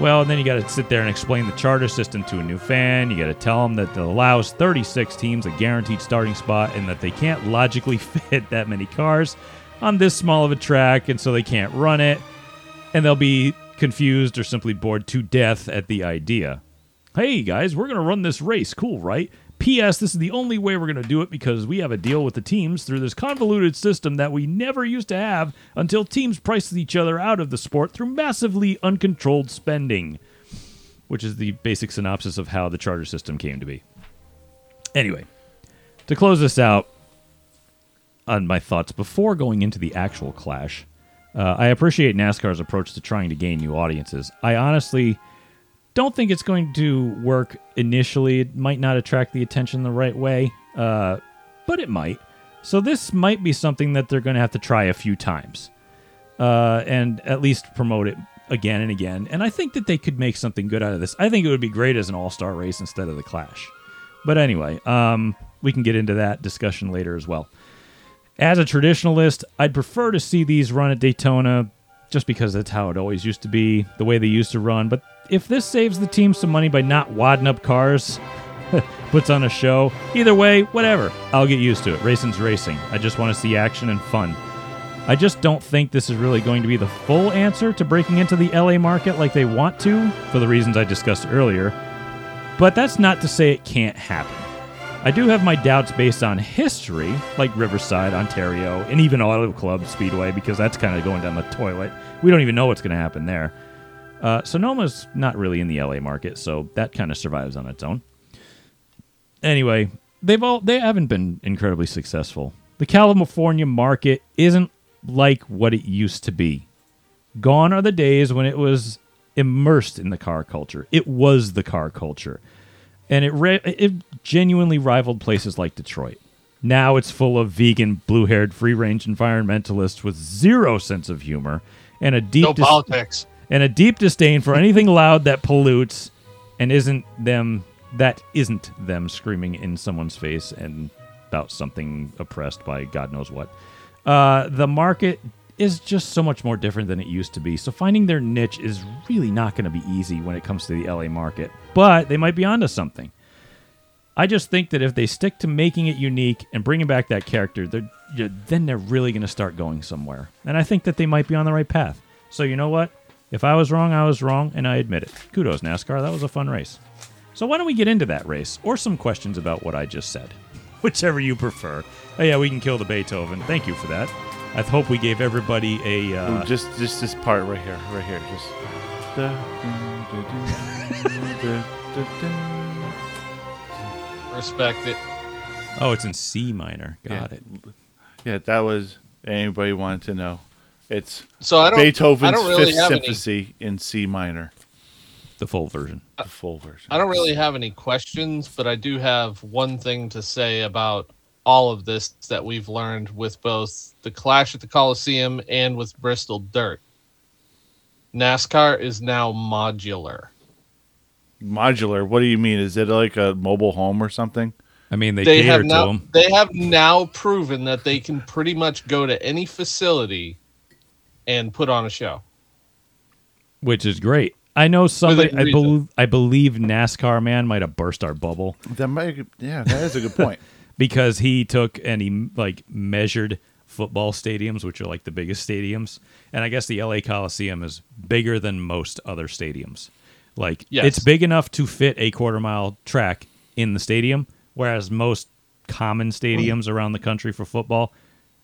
Well, and then you got to sit there and explain the charter system to a new fan. You got to tell them that it allows 36 teams a guaranteed starting spot and that they can't logically fit that many cars on this small of a track, and so they can't run it. And they'll be confused or simply bored to death at the idea. Hey guys, we're going to run this race. Cool, right? P.S. This is the only way we're going to do it because we have a deal with the teams through this convoluted system that we never used to have until teams priced each other out of the sport through massively uncontrolled spending, which is the basic synopsis of how the charter system came to be. Anyway, to close this out on my thoughts before going into the actual clash, uh, I appreciate NASCAR's approach to trying to gain new audiences. I honestly don't think it's going to work initially. It might not attract the attention the right way, uh, but it might. So this might be something that they're going to have to try a few times, uh, and at least promote it again and again. And I think that they could make something good out of this. I think it would be great as an all-star race instead of the Clash. But anyway, um, we can get into that discussion later as well. As a traditionalist, I'd prefer to see these run at Daytona just because that's how it always used to be, the way they used to run. But if this saves the team some money by not wadding up cars, puts on a show, either way, whatever. I'll get used to it. Racing's racing. I just want to see action and fun. I just don't think this is really going to be the full answer to breaking into the LA market like they want to, for the reasons I discussed earlier. But that's not to say it can't happen. I do have my doubts based on history, like Riverside, Ontario, and even Auto Club Speedway, because that's kind of going down the toilet. We don't even know what's going to happen there. Uh, Sonoma's not really in the LA market, so that kind of survives on its own. Anyway, they've all they haven't been incredibly successful. The California market isn't like what it used to be. Gone are the days when it was immersed in the car culture. It was the car culture, and it re- it genuinely rivaled places like Detroit. Now it's full of vegan, blue-haired, free-range environmentalists with zero sense of humor and a deep No dis- politics. and a deep disdain for anything loud that pollutes and isn't them that isn't them screaming in someone's face and about something oppressed by God knows what. Uh, the market is just so much more different than it used to be. So finding their niche is really not going to be easy when it comes to the LA market. But they might be onto something. I just think that if they stick to making it unique and bringing back that character, they're, then they're really going to start going somewhere. And I think that they might be on the right path. So you know what? If I was wrong, I was wrong, and I admit it. Kudos, NASCAR. That was a fun race. So why don't we get into that race, or some questions about what I just said, whichever you prefer. Oh yeah, we can kill the Beethoven. Thank you for that. I hope we gave everybody a. Uh, Ooh, just just this part right here, right here, just. Respect it. oh, it's in C minor. Got Yeah. it. Yeah, that was anybody wanted to know. It's So I don't. Beethoven's I don't really Fifth have any. Symphony in C minor, The full version. the full version. I don't really have any questions, but I do have one thing to say about all of this that we've learned with both the Clash at the Coliseum and with Bristol Dirt. NASCAR is now modular. Modular. What do you mean? Is it like a mobile home or something? I mean, they, They cater have to now them. they have now proven that they can pretty much go to any facility and put on a show. which is great. I know somebody. I believe. I believe NASCAR man might have burst our bubble That might. Yeah, that is a good point. because he took and he like measured football stadiums, which are like the biggest stadiums, and I guess the LA Coliseum is bigger than most other stadiums. Like Yes. it's big enough to fit a quarter mile track in the stadium, whereas most common stadiums around the country for football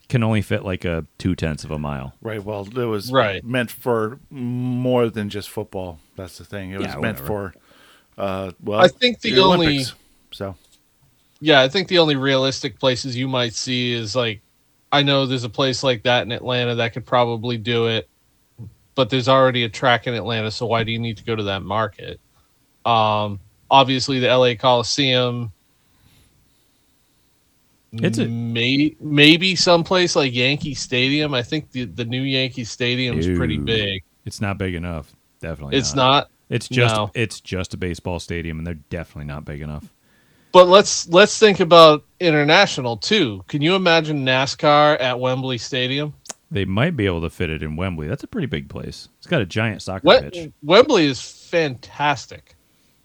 can only fit like a two tenths of a mile. Right. Well, it was Right. meant for more than just football. That's the thing. It was Yeah, meant for. Uh, well, I think the only- Olympics. So Yeah, I think the only realistic places you might see is like I know there's a place like that in Atlanta that could probably do it, but there's already a track in Atlanta, so why do you need to go to that market? Um obviously the LA Coliseum It's a- may, maybe someplace like Yankee Stadium. I think the, the new Yankee Stadium is pretty big. It's not big enough. Definitely, It's not. It's just No. it's just a baseball stadium, and they're definitely not big enough. But let's let's think about international too. Can you imagine NASCAR at Wembley Stadium? They might be able to fit it in Wembley. That's a pretty big place. It's got a giant soccer pitch. Wembley is fantastic.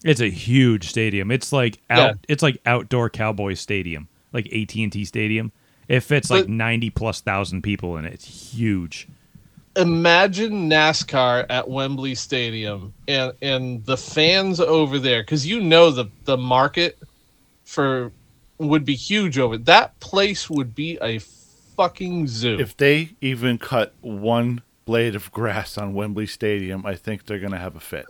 It's a huge stadium. It's like out. Yeah. It's like outdoor Cowboys Stadium, like AT and T Stadium. It fits like ninety plus thousand people in it. It's huge. Imagine NASCAR at Wembley Stadium and and the fans over there because you know the the market for would be huge over that place would be a fucking zoo. If they even cut one blade of grass on Wembley Stadium, I think they're going to have a fit.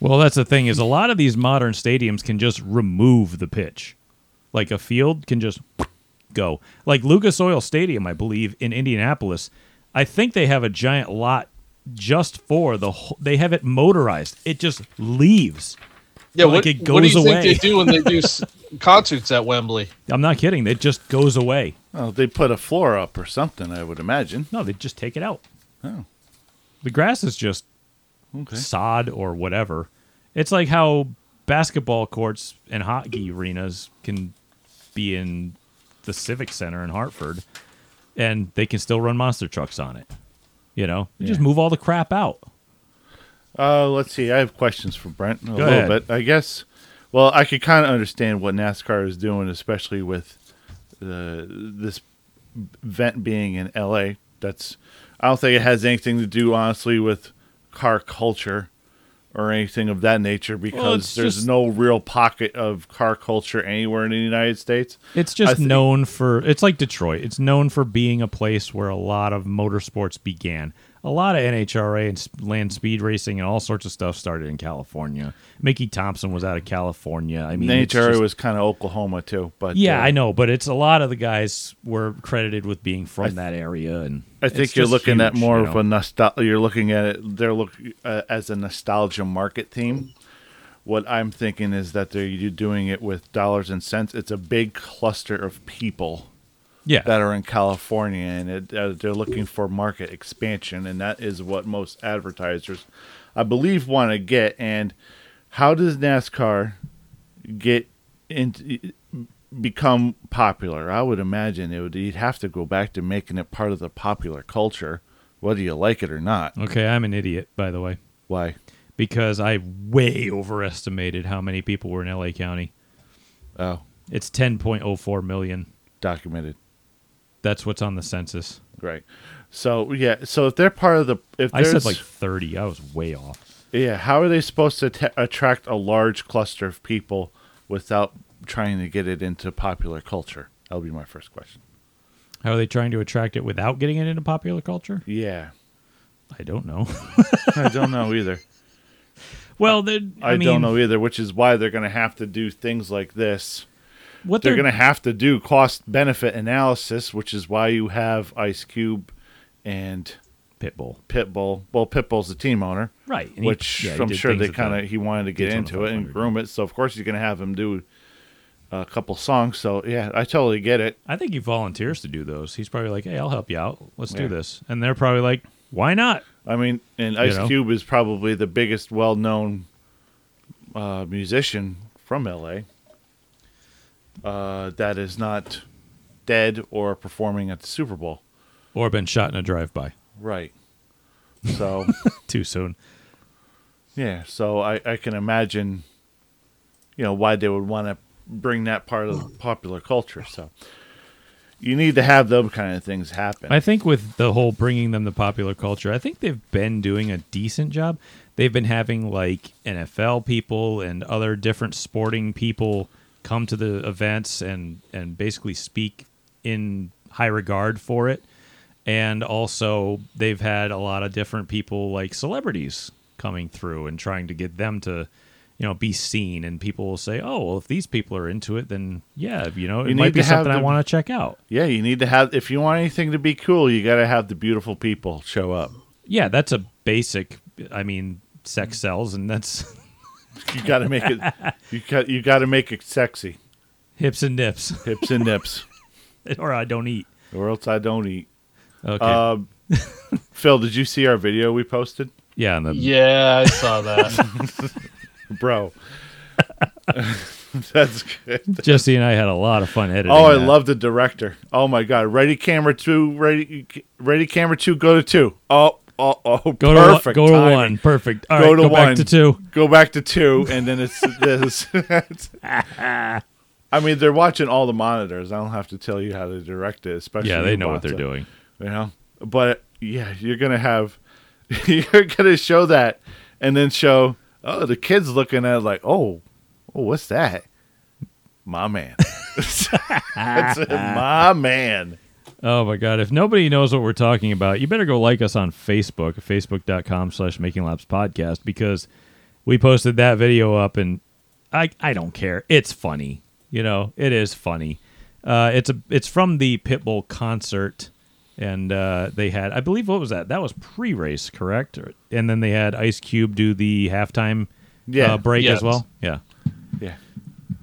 Well, that's the thing is a lot of these modern stadiums can just remove the pitch, like a field can just go. Like Lucas Oil Stadium, I believe in Indianapolis, I think they have a giant lot just for the. whole They have it motorized. It just leaves. Yeah, like what, it what do you away. think they do when they do concerts at Wembley? I'm not kidding. It just goes away. Well, they put a floor up or something, I would imagine. No, they just take it out. Oh. The grass is just Okay. sod or whatever. It's like how basketball courts and hockey arenas can be in the Civic Center in Hartford, and they can still run monster trucks on it. You know, you just move all the crap out. Uh, let's see. I have questions for Brent. A little ahead. bit, I guess. Well, I could kind of understand what NASCAR is doing, especially with uh, this event being in LA. That's. I don't think it has anything to do, honestly, with car culture or anything of that nature, because it's there's just- no real pocket of car culture anywhere in the United States. It's just think- known for. It's like Detroit. It's known for being a place where a lot of motorsports began. A lot of NHRA and land speed racing and all sorts of stuff started in California. Mickey Thompson was out of California. I mean, The NHRA just- was kind of Oklahoma too, but Yeah, uh, I know, but it's a lot of the guys were credited with being from that area, and I think you're looking at more you of a nostalgia. You're looking at it. They're look uh, as a nostalgia market theme. What I'm thinking is that they're doing it with dollars and cents. It's a big cluster of people yeah. that are in California, and it, uh, they're looking for market expansion, and that is what most advertisers, I believe, want to get. And how does NASCAR get into become popular? I would imagine it would. You'd have to go back to making it part of the popular culture, whether you like it or not. okay, I'm an idiot, by the way, Why? because I way overestimated how many people were in LA County. Oh, It's 10.04 million. documented. That's what's on the census. Right. So yeah. So if they're part of the, if I said there's- like 30. I was way off. Yeah, how are they supposed to ta attract a large cluster of people without trying to get it into popular culture? That'll be my first question. How are they trying to attract it without getting it into popular culture? Yeah, I don't know. I don't know either. well, I, I, mean, don't know either, which is why they're going to have to do things like this. What They're they're, going to have to do cost benefit analysis, which is why you have Ice Cube and Pitbull. Pitbull. Well, Pitbull's the team owner, Right. and he- which yeah, I'm sure they kind of he wanted to get into it and groom it. So of course he's going to have him do a couple songs. So yeah, I totally get it. I think he volunteers to do those. He's probably like, "Hey, I'll help you out. Let's Yeah. do this." And they're probably like, "Why not?" I mean, and Ice know? Cube is probably the biggest well-known uh, musician from LA uh, that is not dead or performing at the Super Bowl. Or been shot in a drive-by. Right. So Too soon. yeah, so I, I can imagine, you know, why they would want to bring that part of popular culture. So you need to have those kind of things happen. I think with the whole bringing them to popular culture, I think they've been doing a decent job. They've been having like NFL people and other different sporting people come to the events and and basically speak in high regard for it. And also they've had a lot of different people like celebrities coming through and trying to get them to you know be seen and people will say, "Oh, well if these people are into it then yeah, you know, it You might be something I want to check out." yeah, you need to have if you want anything to be cool, you got to have the beautiful people show up. Yeah, that's a basic. I mean, sex sells, and that's You got to make it. You got you got to make it sexy. hips and nips, Hips and nips, or I don't eat. or else I don't eat. Okay. Um, Phil, did you see our video we posted, yeah, and the, Yeah, I saw that. bro? That's good. Jesse and I had a lot of fun editing. Oh, I that. love the director. Oh my god. Ready camera two, ready ready camera two, go to two. Oh, oh, oh Go perfect. to one, go to one. Perfect. All Go right, to go one. back to two. Go back to two, and then it's this. I mean, they're watching all the monitors. I don't have to tell you how to direct it, especially Yeah, they know what they're doing. You know, but yeah, you're gonna have you're gonna show that, and then show oh the kids looking at it like oh oh what's that, my man. My man. Oh my god! If nobody knows what we're talking about, you better go like us on Facebook, facebook.com slash Making Laps Podcast, because we posted that video up, and I I don't care. It's funny, you know. It is funny. Uh, it's a it's from the Pitbull concert, and uh, they had I believe what was that? That was pre-race, correct? And then they had Ice Cube do the halftime Yeah. uh, break Yes. as well. Yeah. Yeah.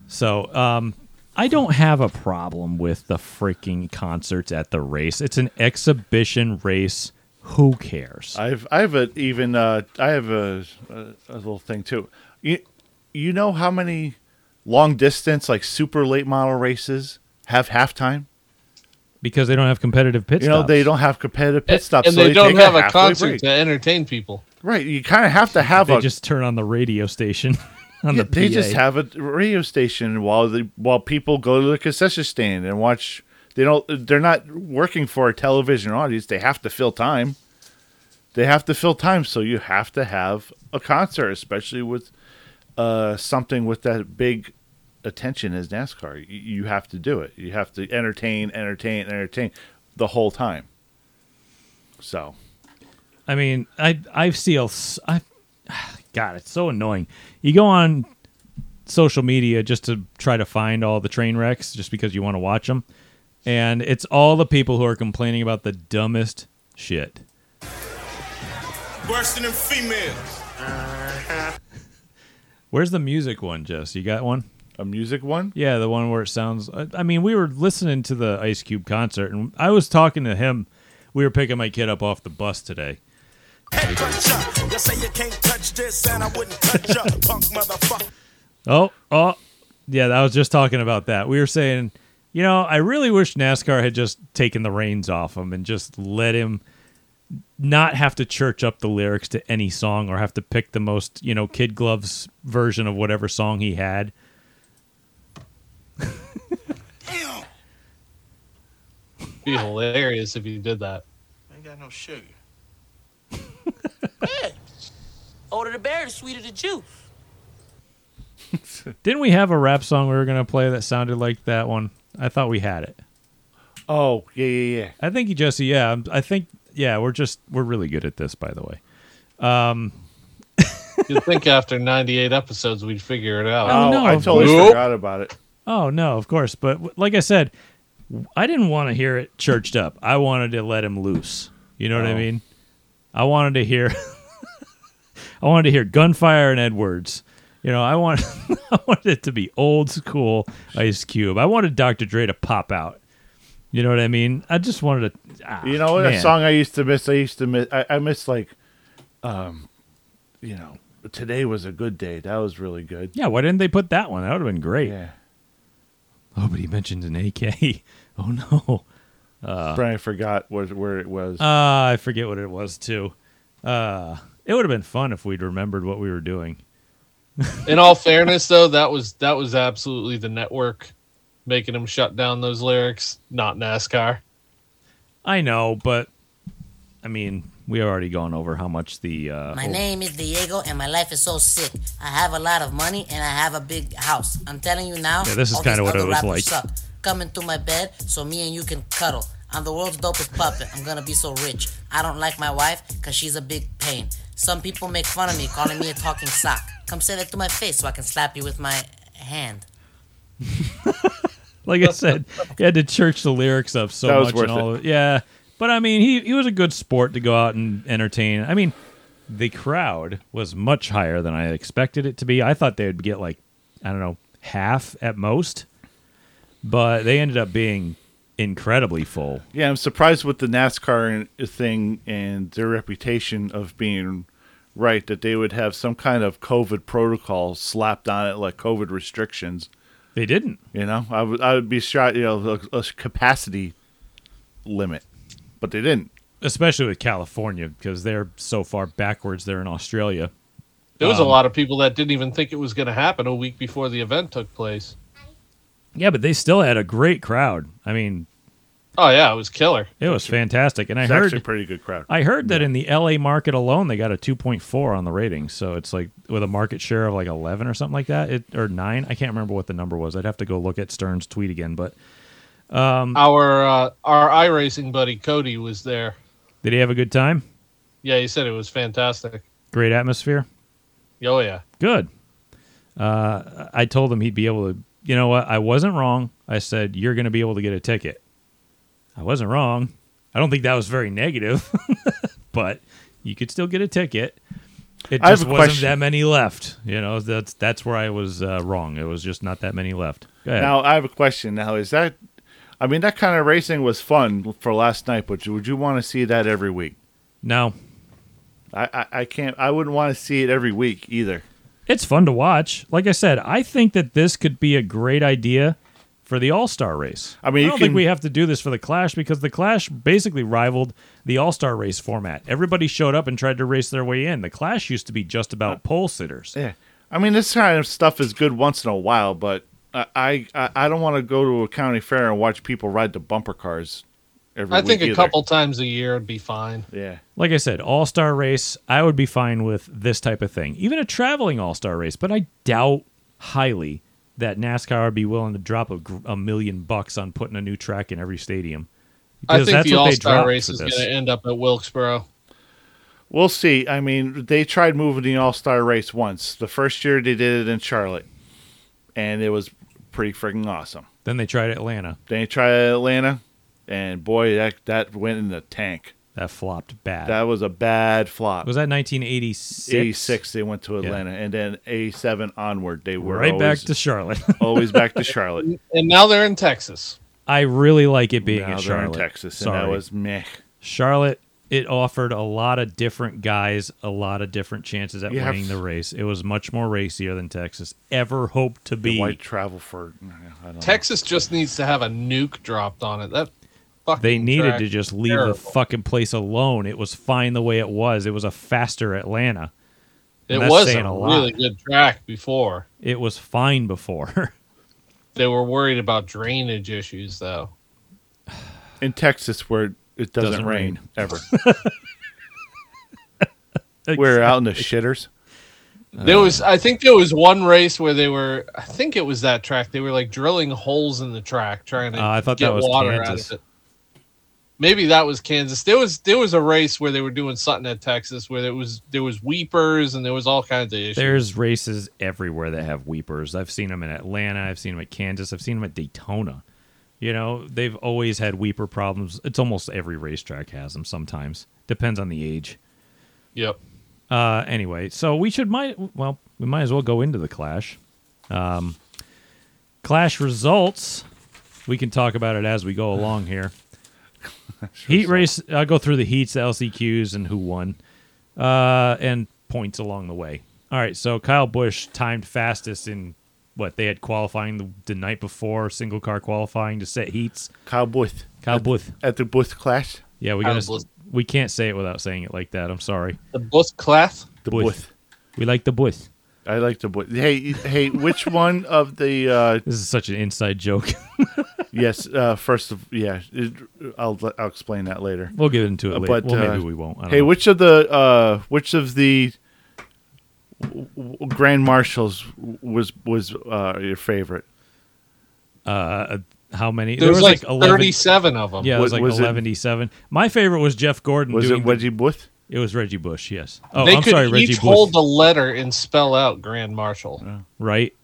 So, um, I don't have a problem with the freaking concerts at the race. It's an exhibition race. Who cares? I've I have a even uh, I have a, a a little thing too. You you know how many long distance like super late model races have halftime? because they don't have competitive pit You know stops. they don't have competitive pit stops, and so they, don't have a halfway concert break. to entertain people. Right, you kind of have to have They a. just turn on the radio station on yeah, the they PA. just have a radio station while the while people go to the concession stand and watch. They don't. They're not working for a television audience. They have to fill time. They have to fill time, so you have to have a concert, especially with uh, something with that big attention as NASCAR. You, you have to do it. You have to entertain, entertain, entertain the whole time. So I mean, I I see a I God, it's so annoying. You go on social media just to try to find all the train wrecks just because you want to watch them, and it's all the people who are complaining about the dumbest shit. Worse than them females. Where's the music one, Jess? You got one? a music one. Yeah, the one where it sounds. I- I mean, we were listening to the Ice Cube concert, and I was talking to him. We were picking my kid up off the bus today. Hey, cruncher. You say you can't touch this, and I wouldn't touch ya, punk motherfucker. Oh, oh, yeah, I was just talking about that. We were saying, you know, I really wish NASCAR had just taken the reins off him and just let him not have to church up the lyrics to any song or have to pick the most, you know, Kid Gloves version of whatever song he had. Damn. Be hilarious if you did that. Ain't got no sugar. Older the berry, the sweeter the juice. Didn't we have a rap song we were going to play that sounded like that one? I thought we had it. Oh yeah, yeah, yeah. I think you Jesse, yeah, I'm- I think yeah, we're just we're really good at this by the way. Um, You'd think after 98 episodes we'd figure it out. Oh, no, I of totally course. forgot about it. Oh no, of course. But w- like I said, I didn't want to hear it churched up. I wanted to let him loose. You know what I Oh. mean? I wanted to hear. I wanted to hear gunfire and Edwards. You know, I want. I wanted it to be old school Ice Cube. I wanted Dr. Dre to pop out. You know what I mean? I just wanted to. ah, You know what? A song I used to miss. I used to miss. I, I miss like, um, you know, today was a good day. That was really good. Yeah, why didn't they put that one? That would have been great. Yeah. Oh, but he mentioned an AK. Oh no. Brian forgot where where it was. Uh, I forget what it was too. Uh, it would have been fun if we'd remembered what we were doing. In all fairness, though, that was that was absolutely the network making him shut down those lyrics, not NASCAR. I know, but I mean, we already gone over how much the uh, My oh, name is Diego, and my life is so sick. I have a lot of money, and I have a big house. I'm telling you now. Yeah, this is kinda what it was like. Suck. Come into my bed so me and you can cuddle. I'm the world's dopest puppet. I'm gonna be so rich. I don't like my wife because she's a big pain. Some people make fun of me, calling me a talking sock. Come say that to my face so I can slap you with my hand. like I said, he had to church the lyrics up so That was much worth and all. Of, yeah, but I mean, he he was a good sport to go out and entertain. I mean, the crowd was much higher than I expected it to be. I thought they would get like I don't know half at most, but they ended up being incredibly full. yeah, I'm surprised with the NASCAR thing and their reputation of being right that they would have some kind of COVID protocol slapped on it, like COVID restrictions, They didn't. You know, I would I would be shot. You know, a, a capacity limit, but they didn't. especially with California because they're so far backwards. They're in Australia. There was a Um, lot of people that didn't even think it was going to happen a week before the event took place. Yeah, but they still had a great crowd. I mean, Oh yeah, it was killer. it was fantastic. And I It's actually a heard, pretty good crowd. I heard that in the LA market alone, they got a 2.4 on the ratings. So it's like with a market share of like 11 or something like that, it, or nine. I can't remember what the number was. I'd have to go look at Stern's tweet again. But Our uh, our iRacing buddy Cody was there. did he have a good time? Yeah, he said it was fantastic. Great atmosphere. Oh yeah. Good. Uh, I told him he'd be able to. You know what? I wasn't wrong. I said you're going to be able to get a ticket. I wasn't wrong. I don't think that was very negative, but you could still get a ticket. It just wasn't question. that many left. You know, that's that's where I was uh, wrong. It was just not that many left. Go ahead. Now I have a question. Now is that? I mean, that kind of racing was fun for last night, but would you want to see that every week? no, I, I, I can't. I wouldn't want to see it every week either. It's fun to watch. Like I said, I think that this could be a great idea for the All Star race. I mean, I don't think we have to do this for the Clash because the Clash basically rivaled the All Star race format. Everybody showed up and tried to race their way in. The Clash used to be just about uh, pole sitters. Yeah, I mean, this kind of stuff is good once in a while, but I I, I don't want to go to a county fair and watch people ride the bumper cars every I week think a either. couple times a year would be fine. Yeah, Like I said, All Star race, I would be fine with this type of thing. Even a traveling All Star race, but I doubt highly that NASCAR would be willing to drop a, a million bucks on putting a new track in every stadium. I Because think that's the what they All Star race is going to end up at Wilkesboro. we'll see. I mean, they tried moving the All Star race once. The first year they did it in Charlotte, and it was pretty freaking awesome. Then they tried Atlanta. Then they tried Atlanta, and boy, that that went in the tank. That flopped bad. That was a bad flop. was that 1986? 86 they went to Atlanta, and then 87 onward they were right back to Charlotte. always back to Charlotte. And now they're in Texas. I really like it being now in they're Charlotte. in Texas, Sorry. and that was meh. Charlotte. It offered a lot of different guys, a lot of different chances at You have- winning the race. It was much more racier than Texas ever hoped to be. White travel for I don't know. Texas just needs to have a nuke dropped on it. That fucking They needed track to just leave terrible. the fucking place alone. It was fine the way it was. It was a faster Atlanta. It And that's was a a really good track before. It was fine before. They were worried about drainage issues, though. in Texas where it doesn't, Doesn't rain, rain. ever. We're out in the shitters. There was, I think, there was one race where they were. I think it was that track. They were like drilling holes in the track, trying to Uh, I thought get that was water Kansas. Out of it. Maybe that was Kansas. There was there was a race where they were doing something at Texas where there was there was weepers and there was all kinds of issues. There's races everywhere that have weepers. I've seen them in Atlanta. I've seen them at Kansas. I've seen them at Daytona. You know, they've always had weeper problems. It's almost every racetrack has them sometimes. Depends on the age. yep. Uh, anyway, so we should might well we might as well go into the clash. Um, clash results. We can talk about it as we go along here. Heat race. I'll go through the heats, the LCQs, and who won, uh, and points along the way. All right. So Kyle Busch timed fastest in what they had qualifying the, the night before, single car qualifying to set heats. Kyle Booth Kyle Busch. at the Booth class. Yeah, we gotta. Busch. We can't say it without saying it like that. I'm sorry. The bus class. The Booth. Booth. We like the Busch. I like the Booth. Hey, hey, which one of the? uh This is such an inside joke. Yes, uh first of yeah, it, I'll I'll explain that later. we'll get into it Uh, later. but, well, uh, maybe we won't. I don't Hey, know. which of the uh which of the w- w- grand marshals was was uh your favorite? uh, how many? There, was, like, 11 thirty-seven of them. Yeah, it was Was- like was it- eleven My favorite was Jeff Gordon. Was doing it the- Wedgie Booth? It was Reggie Bush. Yes. Oh, they I'm could sorry, Reggie each Bush. hold a letter and spell out Grand Marshal. right.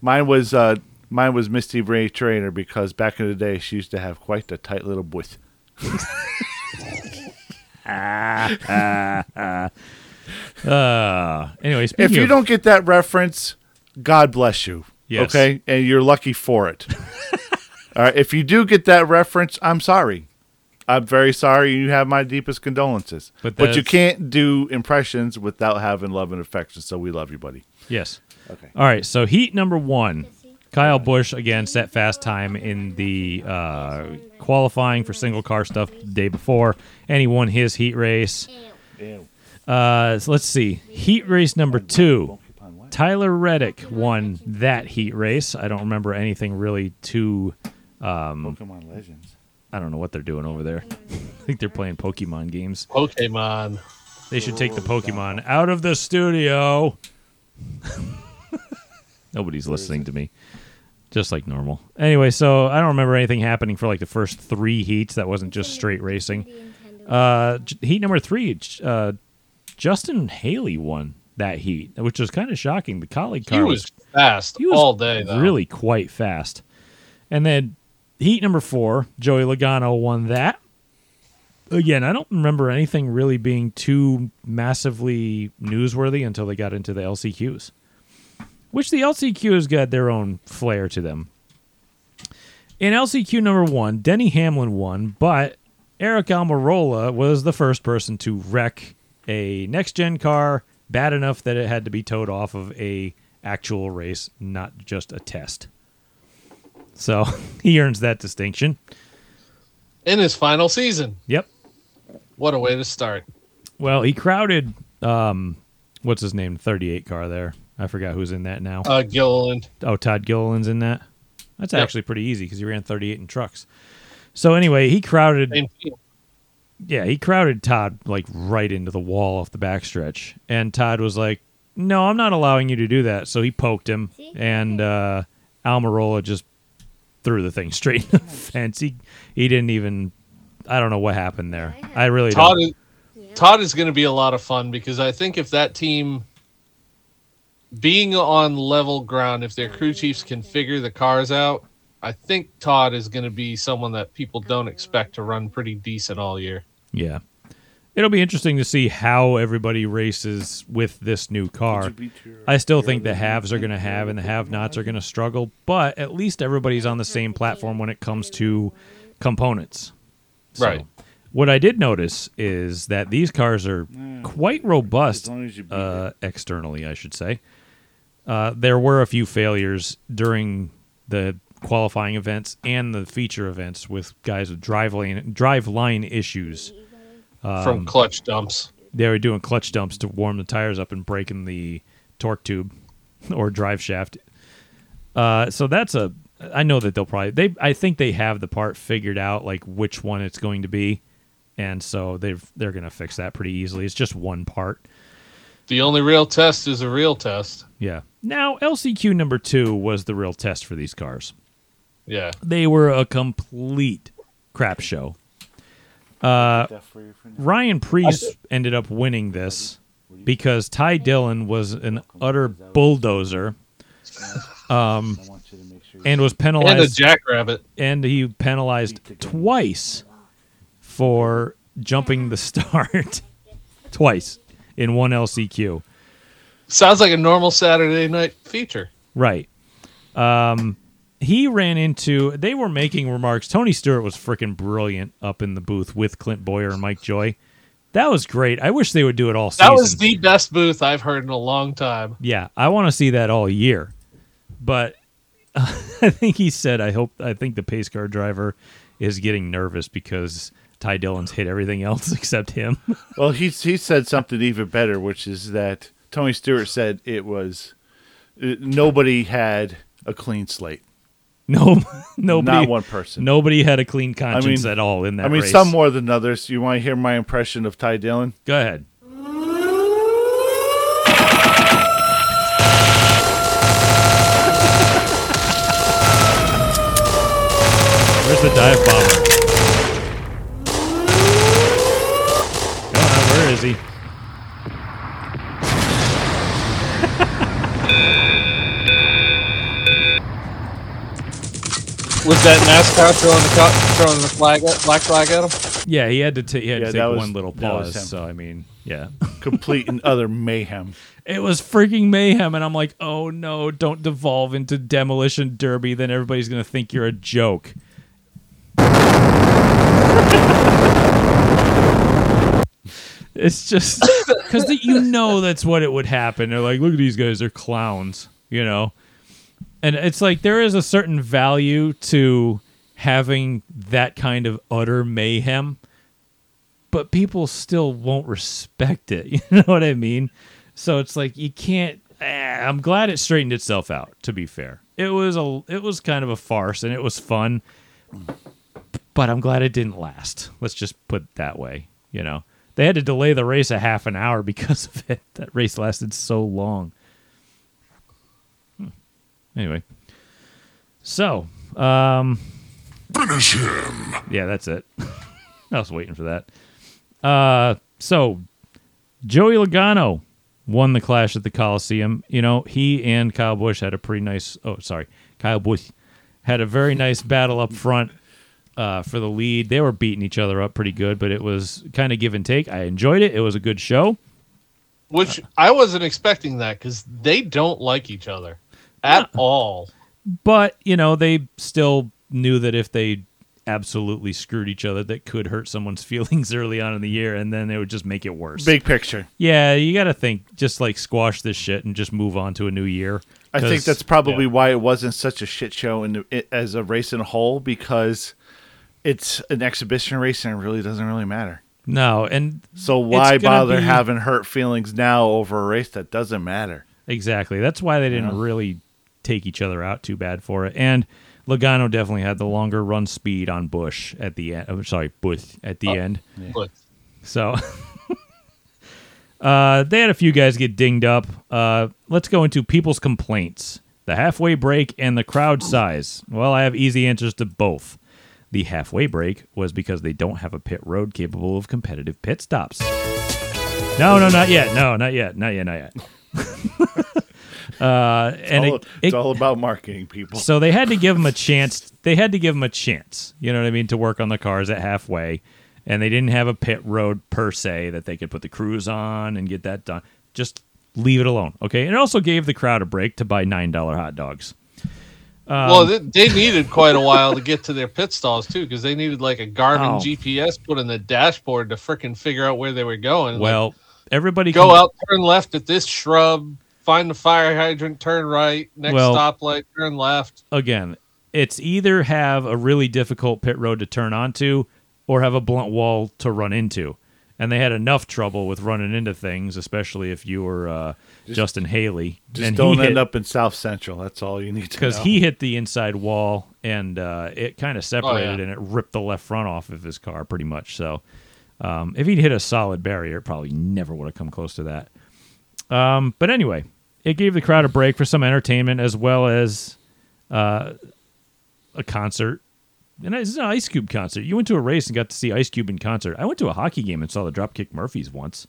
Mine was uh mine was Misty Ray Trainer because back in the day she used to have quite the tight little booth. Uh, anyway, speaking If you of, don't get that reference, God bless you. Yes. Okay, and you're lucky for it. All right. If you do get that reference, I'm sorry. I'm very sorry. You have my deepest condolences. But But, you can't do impressions without having love and affection. So we love you, buddy. yes. Okay. All right. So heat number one, Kyle Busch again set fast time in the uh, qualifying for single car stuff the day before, and he won his heat race. Uh, so let's see, heat race number two. Tyler Reddick won that heat race. I don't remember anything really too. Um, Pokemon Legends. I don't know what they're doing over there. I think they're playing Pokemon games. Pokemon. They should take the Pokemon out of the studio. Nobody's listening to me. Just like normal. Anyway, so I don't remember anything happening for like the first three heats. That wasn't just straight racing. Uh, heat number three, uh, Justin Haley won that heat, which was kind of shocking. The Kaulig He car was fast he was all day. Though. really quite fast. And then heat number four, Joey Logano won that. Again, I don't remember anything really being too massively newsworthy until they got into the LCQs, which the LCQs got their own flair to them. In LCQ number one, Denny Hamlin won, but Aric Almirola was the first person to wreck a next gen car bad enough that it had to be towed off of a actual race, not just a test. So he earns that distinction. in his final season. Yep. What a way to start. Well, he crowded um what's his name, 38 car there. I forgot who's in that now. Uh, Gilliland. Oh, Todd Gilliland's in that. That's Yep. actually pretty easy because he ran 38 in trucks. So anyway, he crowded. Yeah, he crowded Todd like right into the wall off the backstretch, and Todd was like, "No, I'm not allowing you to do that." So he poked him, and uh, Almirola just threw the thing straight in the fence. He he didn't even. I don't know what happened there. I really Todd don't. is, Todd is going to be a lot of fun because I think if that team being on level ground, if their crew chiefs can figure the cars out, I think Todd is going to be someone that people don't expect to run pretty decent all year. Yeah. It'll be interesting to see how everybody races with this new car. I still think the haves are going to have and the have nots are going to struggle, but at least everybody's on the same platform when it comes to components. So, Right. What I did notice is that these cars are quite robust As long as you beat uh, externally, I should say. Uh, there were a few failures during the qualifying events and the feature events with guys with drive lane drive line issues. Um, from clutch dumps. They were doing clutch dumps to warm the tires up and breaking the torque tube or drive shaft. Uh, so that's a. I know that they'll probably they. I think they have the part figured out, like which one it's going to be, and so they've they're going to fix that pretty easily. It's just one part. The only real test is a real test. Yeah. Now LCQ number two was the real test for these cars. Yeah. They were a complete crap show. Uh, Ryan Preece ended up winning this because Ty Dillon was an utter bulldozer, um, and was penalized. And a penalized. jackrabbit. and he penalized twice for jumping the start, twice in one LCQ. Sounds like a normal Saturday night feature. Right. Um, he ran into. They were making remarks. Tony Stewart was freaking brilliant up in the booth with Clint Bowyer and Mike Joy. That was great. I wish they would do it all season. That was the best booth I've heard in a long time. yeah, I want to see that all year. But I think he said, "I hope." I think the pace car driver is getting nervous because Ty Dillon's hit everything else except him. Well, he he said something even better, which is that Tony Stewart said it was uh, nobody had a clean slate. No, nobody, Not one person. Nobody had a clean conscience at all in that. I mean, race. some more than others. You want to hear my impression of Ty Dillon? Go ahead. Where's the dive bomber? On, where is he? Was that NASCAR throwing the co- throwing the flag at, black flag at him? Yeah, he had to, ta- he had Yeah, to take was- one little pause. So I mean, yeah, Complete and utter mayhem. it was freaking mayhem, and I'm like, oh no, don't devolve into demolition derby. Then everybody's gonna think you're a joke. It's just because you know that's what it would happen. They're like, look at these guys, they're clowns, you know. And it's like there is a certain value to having that kind of utter mayhem, but people still won't respect it. You know what I mean? So it's like you can't. eh, I'm glad it straightened itself out. To be fair, it was a it was kind of a farce and it was fun, but I'm glad it didn't last. Let's just put it that way. You know, they had to delay the race a half an hour because of it. That race lasted so long. Anyway, so um, Finish him. yeah, that's it. I was waiting for that. Uh, so Joey Logano won the Clash at the Coliseum. You know, he and Kyle Busch had a pretty nice. Oh, sorry, Kyle Busch had a very nice battle up front uh, for the lead. They were beating each other up pretty good, but it was kind of give and take. I enjoyed it. It was a good show. Which I wasn't expecting that because they don't like each other at all. But you know, they still knew that if they absolutely screwed each other, that could hurt someone's feelings early on in the year, and then it would just make it worse. Big picture. Yeah, you got to think just like squash this shit and just move on to a new year. I think that's probably yeah. why it wasn't such a shit show in the, it, as a race in a whole because it's an exhibition race and it really doesn't really matter. no, and So why bother be- having hurt feelings now over a race that doesn't matter? exactly that's why they didn't really take each other out too bad for it. And Logano definitely had the longer run speed on Busch at the end. Oh, sorry, Busch at the end. But So uh, they had a few guys get dinged up. Uh, let's go into people's complaints, the halfway break, and the crowd size. Well, I have easy answers to both. The halfway break was because they don't have a pit road capable of competitive pit stops. No, no, not yet. No, not yet. Not yet. Not yet. uh, and all, it, it's it- all about marketing, people. so they had to give him a chance. They had to give him a chance. You know what I mean to work on the cars at halfway, and they didn't have a pit road per se that they could put the crews on and get that done. Just leave it alone, okay? And it also gave the crowd a break to buy nine dollar hot dogs. Um, well, they, they needed quite a while to get to their pit stalls too, because they needed like a Garmin Oh. GPS put in the dashboard to freaking figure out where they were going. Like, Well, everybody go can- out, turn left at this shrub, find the fire hydrant, turn right, next Well- stoplight, turn left. again. It's either have a really difficult pit road to turn onto, or have a blunt wall to run into. And they had enough trouble with running into things, especially if you were uh, Justin Haley. Just and don't he hit- end up in South Central. That's all you need to know. because he hit the inside wall and uh, it kind of separated yeah. and it ripped the left front off of his car pretty much. So um, if he'd hit a solid barrier, it probably never would have come close to that. Um, but anyway, it gave the crowd a break for some entertainment as well as uh, a concert. And it's an Ice Cube concert. You went to a race and got to see Ice Cube in concert. I went to a hockey game and saw the Dropkick Murphys once.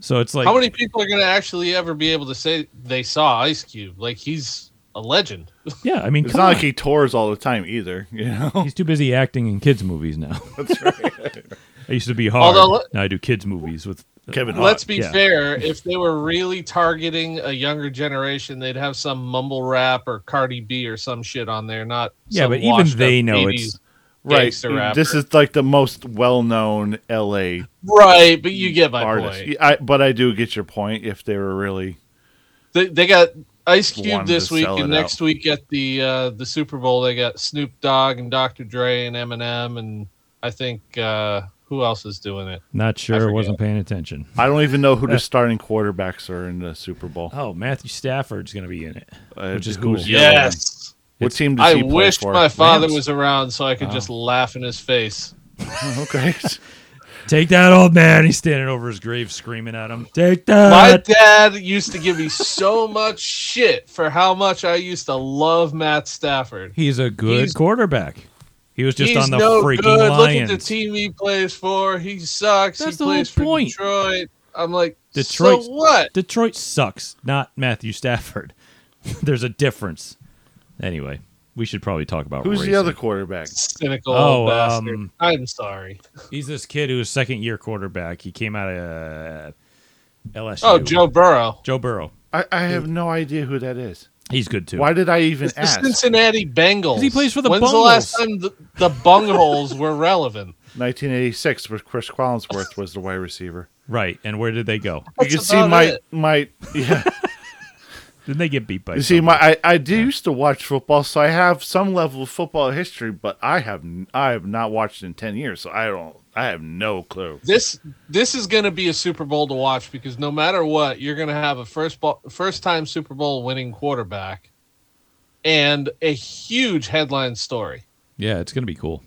So it's like How many people are going to actually ever be able to say they saw Ice Cube? Like he's a legend. yeah, I mean, it's not on. like he tours all the time either. You know, he's too busy acting in kids movies now. that's right. I used to be hard. Although- now I do kids movies with Kevin Let's be yeah. fair. If they were really targeting a younger generation, they'd have some mumble rap or Cardi B or some shit on there. Not Yeah, but even they know it's- right. rapper. This is like the most well-known L.A. right, but you get my artist. point. I, but I do get your point. If they were really They, they got Ice Cube this week, and next week at the uh, the Super Bowl, they got Snoop Dogg and Dr. Dre and Eminem, and I think uh, who else is doing it? Not sure, forget. wasn't paying attention. I don't even know who the starting quarterbacks are in the Super Bowl. Oh, Matthew Stafford's going to be in it, Uh, which is who's cool. Yes, What It's- team does I he play wish for? my father Rams. was around so I could just laugh in his face. Oh, okay. Take that, old man. He's standing over his grave screaming at him. Take that. My dad used to give me so much shit for how much I used to love Matt Stafford. He's a good He's- quarterback. He was just He's on the no freaking good. Look at the team he plays for. He sucks. That's he the whole plays for point. Detroit. I'm like, Detroit- So what? Detroit sucks, not Matthew Stafford. There's a difference. Anyway, we should probably talk about Who's the other quarterback? Cynical Oh, bastard. um, I'm sorry. He's this kid who's second year quarterback. He came out of uh, LSU. Oh, Joe Burrow. Joe Burrow. I, I have no idea who that is. He's good too. Why did I even It's the ask? Cincinnati Bengals. he plays for the When's the last Bungles. time the, the Bungholes were relevant? 1986, where Cris Collinsworth was the wide receiver. Right. And where did they go? You can see my it. my yeah. Then they get beat by. You see, someone. my I, I do used to watch football, so I have some level of football history, but I have I have not watched in ten years, so I don't I have no clue. This this is going to be a Super Bowl to watch because no matter what, you're going to have a first ball, first time Super Bowl winning quarterback, and a huge headline story. yeah, it's gonna be cool.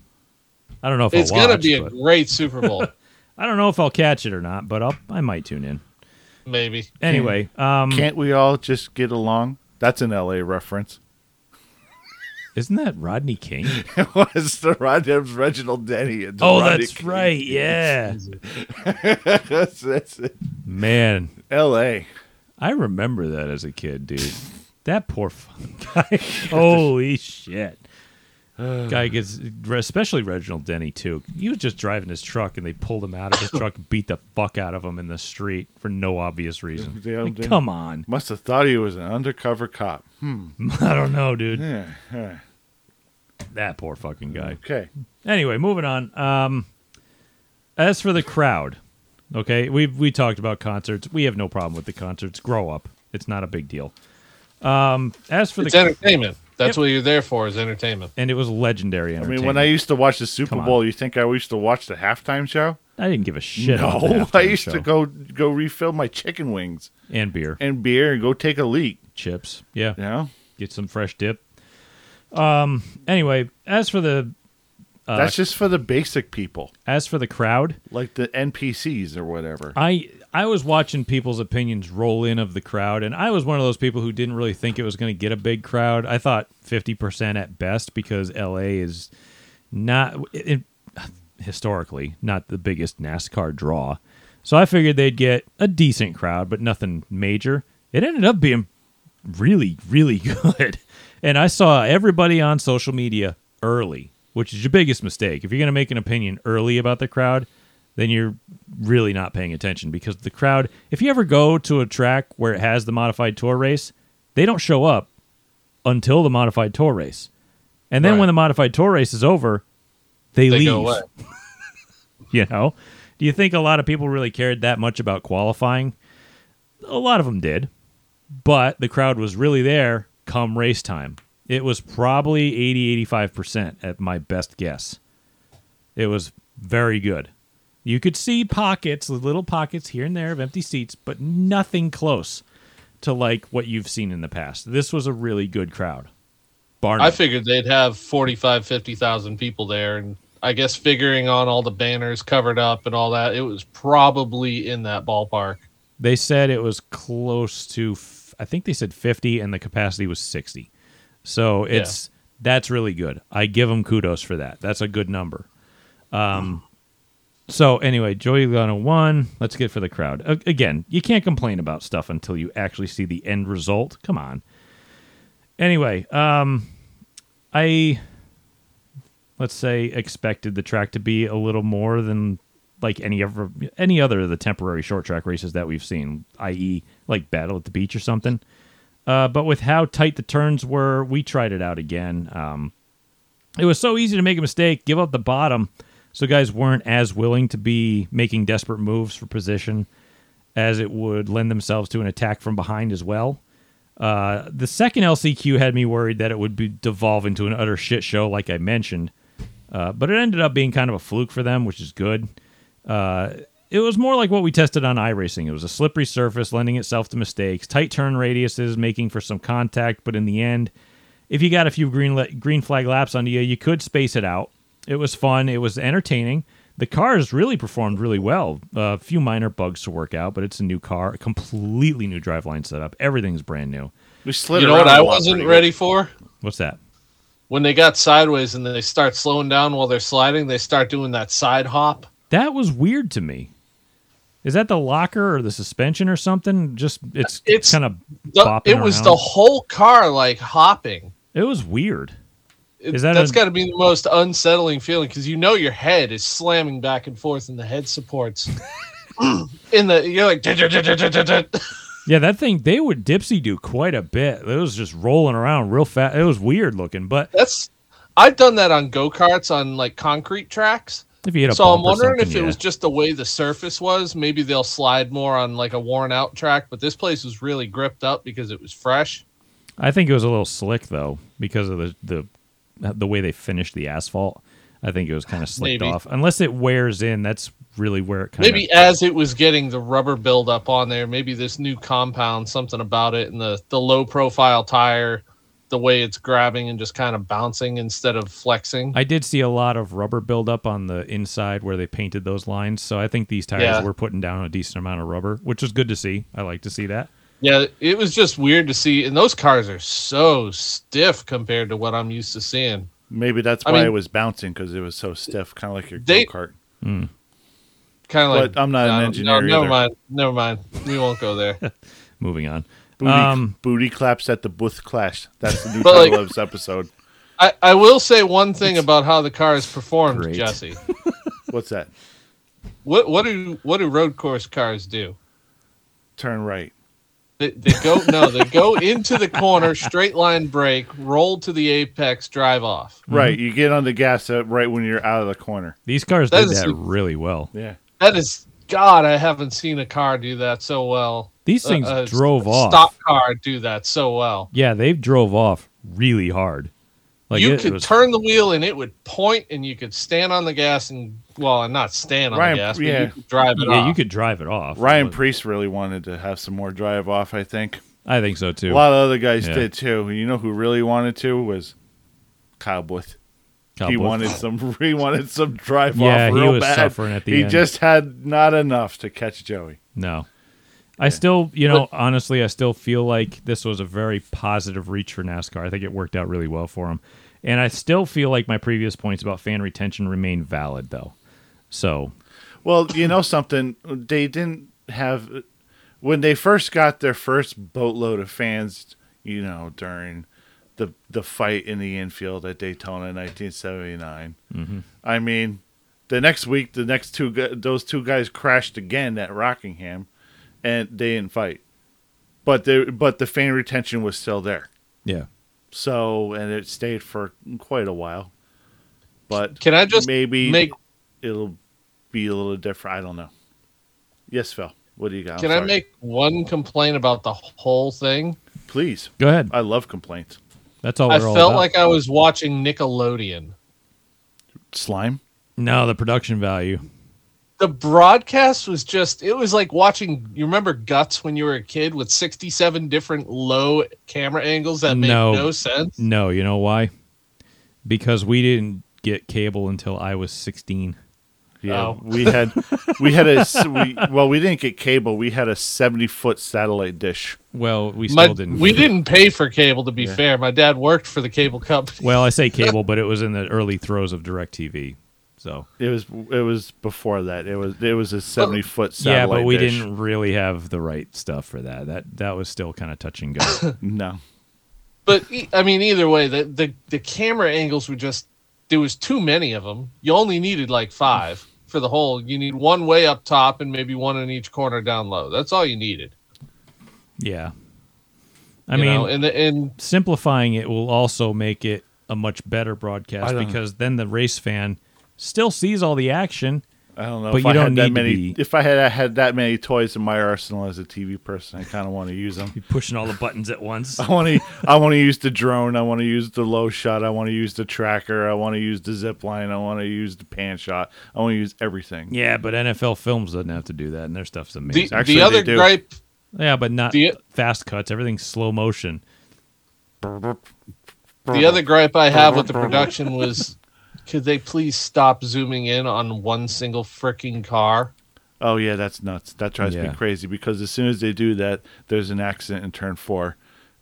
I don't know if It's going to watch, be a great Super Bowl. I don't know if I'll catch it or not, but I'll I might tune in. Maybe. Anyway, um, Can't we all just get along? That's an L.A. reference. Isn't that Rodney King? it was the Rod it was Reginald Denny. and oh, Rodney that's King. right. Yeah, that's, that's it. man, L.A. I remember that as a kid, dude. That poor guy. Holy shit. Guy gets, especially Reginald Denny too. He was just driving his truck, and they pulled him out of his truck and beat the fuck out of him in the street for no obvious reason. Like, come on, Must have thought he was an undercover cop. Hmm. I don't know, dude. Yeah, yeah. That poor fucking guy. Okay. Anyway, moving on. Um, as for the crowd, okay, we we talked about concerts. We have no problem with the concerts. Grow up. It's not a big deal. Um, as for It's the entertainment. That's Yep. what you're there for is entertainment. and it was legendary I mean, when I used to watch the Super Come on. Bowl, you think I used to watch the halftime show? I didn't give a shit. no, I used show. to go go refill my chicken wings and beer, and beer and go take a leak. chips. Yeah, yeah. get some fresh dip. Um. Anyway, as for the uh, that's just for the basic people, as for the crowd, like the NPCs or whatever. I I was watching people's opinions roll in of the crowd, and I was one of those people who didn't really think it was going to get a big crowd. I thought fifty percent at best because L.A. is not it, historically not the biggest NASCAR draw, so I figured they'd get a decent crowd, but nothing major. It ended up being really really good, and I saw everybody on social media early, which is your biggest mistake. If you're going to make an opinion early about the crowd, then you're really not paying attention because the crowd, if you ever go to a track where it has the modified tour race, they don't show up until the modified tour race. And then Right. when the modified tour race is over, they, They leave. You know? Do you think a lot of people really cared that much about qualifying? A lot of them did. But the crowd was really there come race time. It was probably 80 85% at my best guess. It was very good. You could see pockets, little pockets here and there of empty seats, but nothing close to like what you've seen in the past. This was a really good crowd. Bar I figured they'd have 45, 50,000 people there. And I guess figuring on all the banners covered up and all that, it was probably in that ballpark. They said it was close to, I think they said 50 and the capacity was 60. So it's, that's really good. I give them kudos for that. That's a good number. Um, so anyway, Joey Logano won. Let's get for the crowd. A- again, you can't complain about stuff until you actually see the end result. Come on. Anyway, um, I let's say expected the track to be a little more than like any ever any other of the temporary short track races that we've seen, i.e., like Battle at the Beach or something. Uh, but with how tight the turns were, we tried it out again. Um, it was so easy to make a mistake, give up the bottom, so guys weren't as willing to be making desperate moves for position as it would lend themselves to an attack from behind as well. Uh, the second LCQ had me worried that it would be devolve into an utter shit show, like I mentioned. Uh, but it ended up being kind of a fluke for them, which is good. Uh, it was more like what we tested on iRacing. It was a slippery surface, lending itself to mistakes, tight turn radiuses, making for some contact. But in the end, if you got a few green la- green flag laps under you, you could space it out. It was fun. It was entertaining. The cars really performed really well. a few minor bugs to work out, but it's a new car, a completely new driveline setup. Everything's brand new. We slid you know what I wasn't pretty good. ready for? What's that? When they got sideways and they start slowing down while they're sliding, they start doing that side hop. That was weird to me. Is that the locker or the suspension or something? Just it's It's kind of The- it was around. the whole car like hopping. It was weird. It, Is that that's a- got to be the most unsettling feeling because you know your head is slamming back and forth in the head supports. in the you're like Yeah, that thing they would dipsy do quite a bit. It was just rolling around real fast. It was weird looking, but that's I've done that on go karts on like concrete tracks, If you hit a So I'm wondering if it was just the way the surface was. Maybe they'll slide more on like a worn out track, but this place was really gripped up because it was fresh. I think it was a little slick though because of the the the way they finished the asphalt. I think it was kind of slicked Maybe. off. Unless it wears in, that's really where it kind of Maybe as it was getting the rubber buildup on there, maybe this new compound, something about it, and the the low profile tire, the way it's grabbing and just kind of bouncing instead of flexing. I did see a lot of rubber buildup on the inside where they painted those lines. So I think these tires Yeah. were putting down a decent amount of rubber, which was good to see. I like to see that. Yeah, it was just weird to see, and those cars are so stiff compared to what I'm used to seeing. Maybe that's I why mean- it was bouncing because it was so stiff, kind of like your They- go kart. Hmm. Kind of like. But I'm not an engineer No, never either. mind. Never mind. We won't go there. Moving on. Booty, Um, booty claps at the booth clash. That's the new title like- of this episode. I, I will say one thing about how the car cars performed, Great. Jesse. What's that? What what do what do road course cars do? Turn right. They, they go no, they go into the corner, straight line brake, roll to the apex, drive off. Right. You get on the gas uh, right when you're out of the corner. these cars That did is- that really well. Yeah. That is God, I haven't seen a car do that so well. These uh, things uh, a drove off. Stock car do that so well. Yeah, they drove off really hard. Like you it could was- turn the wheel and it would point, and you could stand on the gas and well, and not stand on Ryan- the gas, but yeah. you could drive it Yeah, off. you could drive it off. Ryan But Preece really wanted to have some more drive off, I think. I think so too. A lot of other guys Yeah. did too. You know who really wanted to was Kyle Busch. He wanted some he wanted some drive Yeah, off he real was bad. suffering at the he end. just had not enough to catch Joey. No. I still, you know, honestly, I still feel like this was a very positive reach for NASCAR. I think it worked out really well for him. And I still feel like my previous points about fan retention remain valid, though. So, Well, you know something? They didn't have when they first got their first boatload of fans. You know, during the the fight in the infield at Daytona in 1979. Mm-hmm. I mean, the next week, the next two those two guys crashed again at Rockingham, and they didn't fight. But they but the fan retention was still there. yeah. So and it stayed for quite a while. But Can I just maybe make it'll be a little different. I don't know. Yes, Phil. What do you got? Can I make one complaint about the whole thing? Please. Go ahead. I love complaints. That's all I we're all felt about. like I was watching Nickelodeon. Slime. no, the production value. The broadcast was just it was like watching you remember Guts when you were a kid with 67 different low camera angles that made No. no, sense. No, you know why? Because we didn't get cable until I was 16. Yeah, Oh. we had we had a s- we, well, we didn't get cable. We had a seventy foot satellite dish. Well, we My- still didn't. we didn't pay for cable to be fair. My dad worked for the cable company. Well, I say cable, but it was in the early throes of DirecTV. So, It was it was before that. It was it was a seventy foot satellite. yeah, but we dish. didn't really have the right stuff for that. That that was still kind of touch and go. No. But I mean either way the, the the camera angles were just there was too many of them. You only needed like 5 for the whole. You need one way up top and maybe one in each corner down low. That's all you needed. yeah. I you mean, know? and the, and simplifying it will also make it a much better broadcast don't- because then the race fan still sees all the action. I don't know But if you I don't had that need to many. be- If I had had that many toys in my arsenal as a TV person, I kind of want to use them. You're pushing all the buttons at once. I want to. I want to use the drone. I want to use the low shot. I want to use the tracker. I want to use the zip line. I want to use the pan shot. I want to use everything. Yeah, but NFL Films doesn't have to do that, and their stuff's amazing. the, Actually, the they other do. gripe yeah, but not the- fast cuts. Everything's slow motion. The other gripe I have with the production was could they please stop zooming in on one single freaking car? Oh yeah, that's nuts. That drives Yeah. me crazy because as soon as they do that, there's an accident in turn four,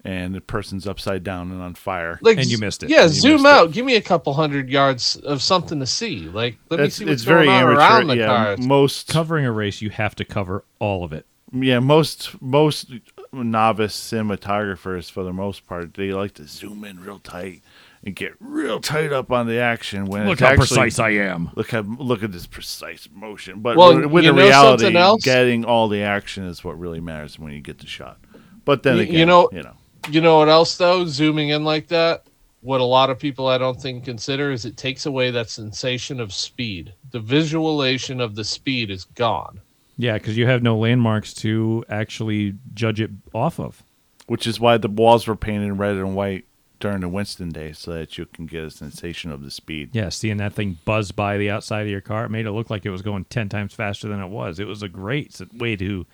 and the person's upside down and on fire. Like And you missed it. Yeah, zoom missed it. out. Give me a couple hundred yards of something to see. Like let me It's, see what's it's going very on amateur. around the yeah, cars. most Covering a race, you have to cover all of it. yeah most most novice cinematographers for the most part they like to zoom in real tight and get real tight up on the action when Look it's how actually, precise I am. Look at look at this precise motion. But Well, with- with the reality, getting all the action is what really matters when you get the shot. But then You- again, you know- you know, You know what else though? Zooming in like that, what a lot of people I don't think consider is it takes away that sensation of speed. The visualization of the speed is gone. Yeah, because you have no landmarks to actually judge it off of. Which is why the walls were painted red and white during the Winston days, so that you can get a sensation of the speed. Yeah, seeing that thing buzz by the outside of your car, it made it look like it was going 10 times faster than it was. It was a great way to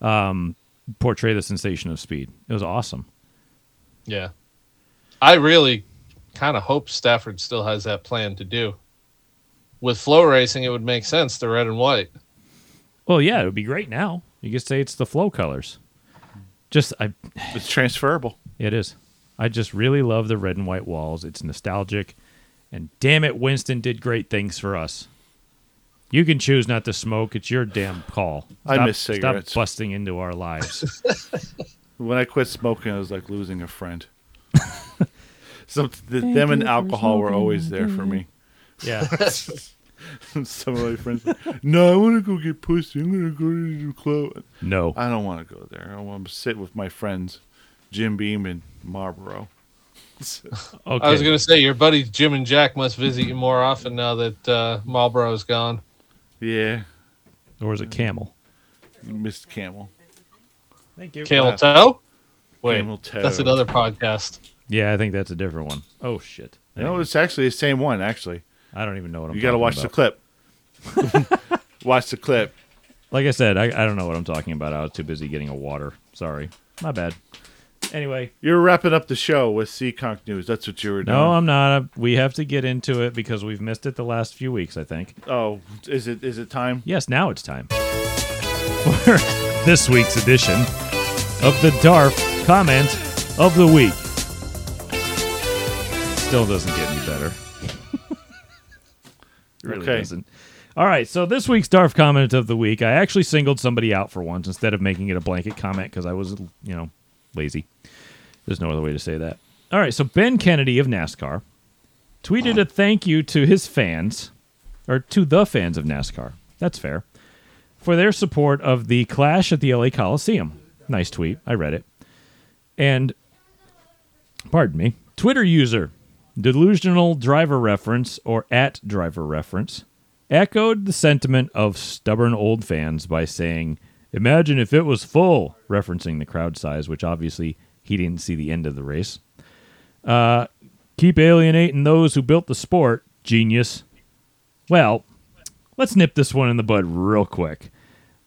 um, portray the sensation of speed. It was awesome. Yeah. I really kind of hope Stafford still has that plan to do. With FloRacing, it would make sense, the red and white. Well, yeah, it would be great now. You could say it's the flow colors. Just, I, It's transferable. it is. I just really love the red and white walls. It's nostalgic. And damn it, Winston did great things for us. You can choose not to smoke. It's your damn call. I miss cigarettes. Stop busting into our lives. When I quit smoking, it was like losing a friend. so the, them and alcohol were always there for me. yeah. Some of my friends, no, I want to go get pussy. I'm gonna go to the club. No. I don't want to go there. I want to sit with my friends, Jim Beam and Marlboro. Okay. I was going to say, your buddies Jim and Jack must visit you more often now that uh, Marlboro's gone. Yeah, or is it camel? Missed Camel. Thank you. Camel Toe? Wait, Camel Toe. that's another podcast. Yeah, I think that's a different one. Oh shit. No, it's actually the same one. Actually, I don't even know what I'm. you got to talking watch about. the clip. watch the clip. Like I said, I, I don't know what I'm talking about. I was too busy getting a water. Sorry, my bad. Anyway, You're wrapping up the show with Seekonk news. That's what you were doing. no, I'm not. We have to get into it because we've missed it the last few weeks. I think. Oh, is it is it time? Yes, now it's time for this week's edition of the DARF comment of the week. Still doesn't get any better. really Okay. doesn't. All right, so this week's DARF comment of the week, I actually singled somebody out for once instead of making it a blanket comment because I was, you know, lazy. There's no other way to say that. All right, so Ben Kennedy of NASCAR tweeted a thank you to his fans, or to the fans of NASCAR. That's fair. For their support of the clash at the LA Coliseum. Nice tweet. I read it. And, pardon me, Twitter user, delusional driver reference, or at driver reference, echoed the sentiment of stubborn old fans by saying, Imagine if it was full, referencing the crowd size, which obviously he didn't see the end of the race. Uh, keep alienating those who built the sport, genius. Well, let's nip this one in the bud real quick.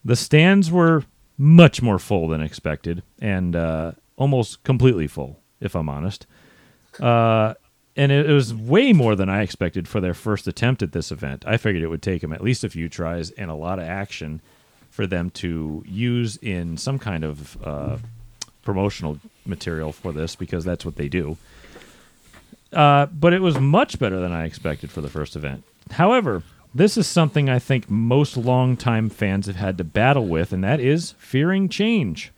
The stands were much more full than expected, and uh, almost completely full, if I'm honest. Uh, and it, was way more than I expected for their first attempt at this event. I figured it would take them at least a few tries and a lot of action for them to use in some kind of uh, promotional material for this because that's what they do. Uh, but it was much better than I expected for the first event. However, this is something I think most longtime fans have had to battle with, and that is fearing change.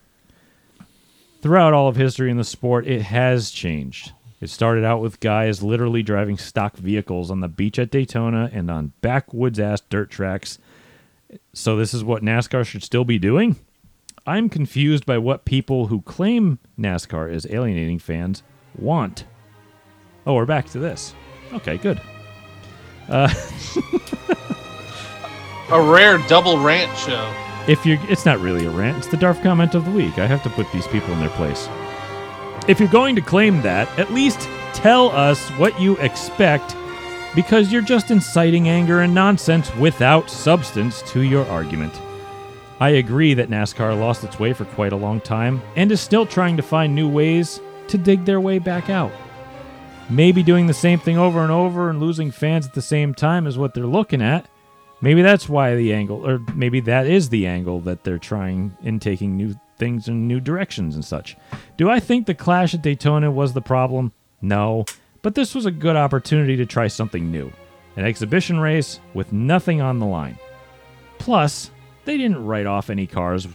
Throughout all of history in the sport, it has changed. It started out with guys literally driving stock vehicles on the beach at Daytona and on backwoods ass dirt tracks. So, this is what NASCAR should still be doing? I'm confused by what people who claim NASCAR is alienating fans want. Oh, we're back to this. Okay, good. Uh, A rare double rant show. If you're, it's not really a rant. It's the Darf comment of the week. I have to put these people in their place. If you're going to claim that, at least tell us what you expect, because you're just inciting anger and nonsense without substance to your argument. I agree that NASCAR lost its way for quite a long time and is still trying to find new ways to dig their way back out. Maybe doing the same thing over and over and losing fans at the same time is what they're looking at. Maybe that's why the angle, or maybe that is the angle that they're trying in taking new things in new directions and such. Do I think the clash at Daytona was the problem? No. But this was a good opportunity to try something new an exhibition race with nothing on the line. Plus, they didn't write off any cars,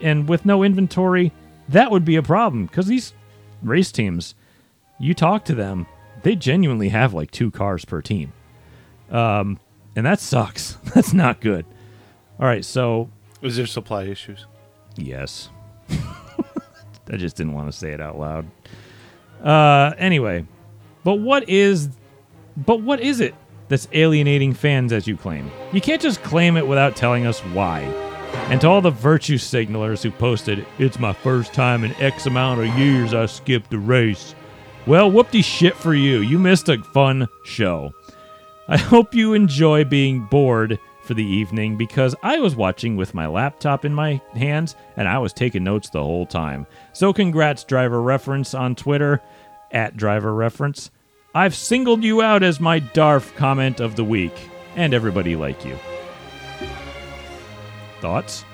and with no inventory, that would be a problem because these race teams, you talk to them, they genuinely have like two cars per team. Um, and that sucks. That's not good. All right, so Is there supply issues? Yes. I just didn't want to say it out loud. Uh, anyway, But what is but what is it that's alienating fans as you claim? You can't just claim it without telling us why. And to all the virtue signalers who posted, it's my first time in X amount of years I skipped a race. Well, whoop-de shit for you. You missed a fun show. I hope you enjoy being bored for the evening because I was watching with my laptop in my hands and I was taking notes the whole time. So congrats, Driver Reference on Twitter at Driver Reference. I've singled you out as my DARF comment of the week, and everybody like you. Thoughts?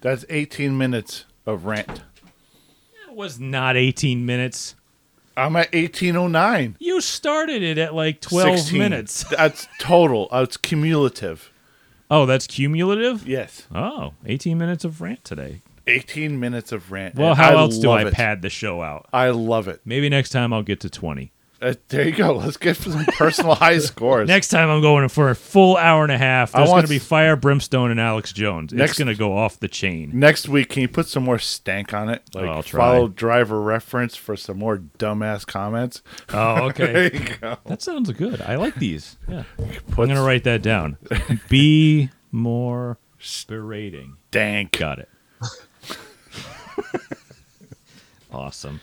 That's 18 minutes of rant. It was not 18 minutes. I'm at 1809. You started it at like 12 16. minutes. That's total. Uh, it's cumulative. Oh, that's cumulative? Yes. Oh, 18 minutes of rant today. 18 minutes of rant. Well, how I else do I it. pad the show out? I love it. Maybe next time I'll get to 20. Uh, there you go. Let's get some personal high scores. Next time I'm going for a full hour and a half. There's going to be Fire, Brimstone, and Alex Jones. It's Next- going to go off the chain. Next week, can you put some more stank on it? Like I'll try. follow driver reference for some more dumbass comments. Oh, there okay. you go. that sounds good. I like these. Yeah. I'm going to write that down. Be more berating. stank. Got it. awesome.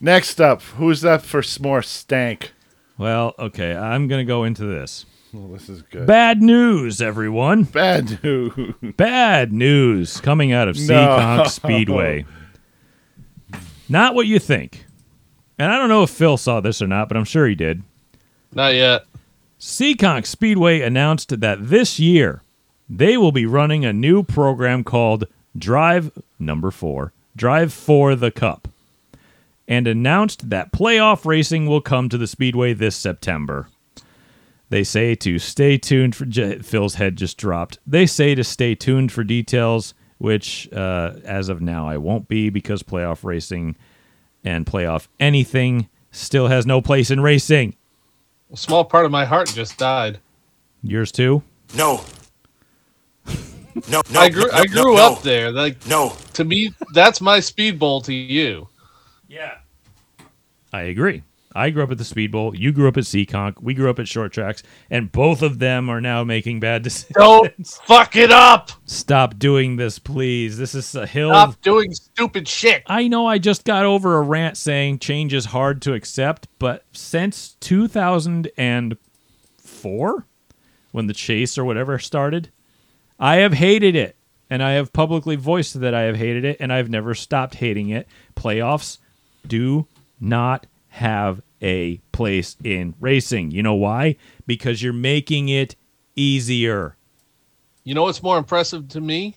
Next up, who's up for some more stank? Well, okay. I'm going to go into this. Well, this is good. Bad news, everyone. Bad news. Bad news coming out of No. Speedway. Not what you think. And I don't know if Phil saw this or not, but I'm sure he did. Not yet. Seekonk Speedway announced that this year they will be running a new program called Drive Number 4, Drive for the Cup, and announced that playoff racing will come to the Speedway this September. They say to stay tuned for J- Phil's head just dropped. They say to stay tuned for details, which uh, as of now I won't be because playoff racing and playoff anything still has no place in racing. A small part of my heart just died. Yours too? No. No, no. I grew no, I grew no, up there. Like No. to me, that's my speed bowl to you. Yeah. I agree. I grew up at the Speed Bowl. You grew up at Seekonk. We grew up at Short Tracks, and both of them are now making bad decisions. Don't fuck it up. Stop doing this, please. This is a hill. Stop doing stupid shit. I know I just got over a rant saying change is hard to accept, but since 2004, when the chase or whatever started, I have hated it. And I have publicly voiced that I have hated it, and I've never stopped hating it. Playoffs do not have a place in racing. You know why? Because you're making it easier. You know what's more impressive to me?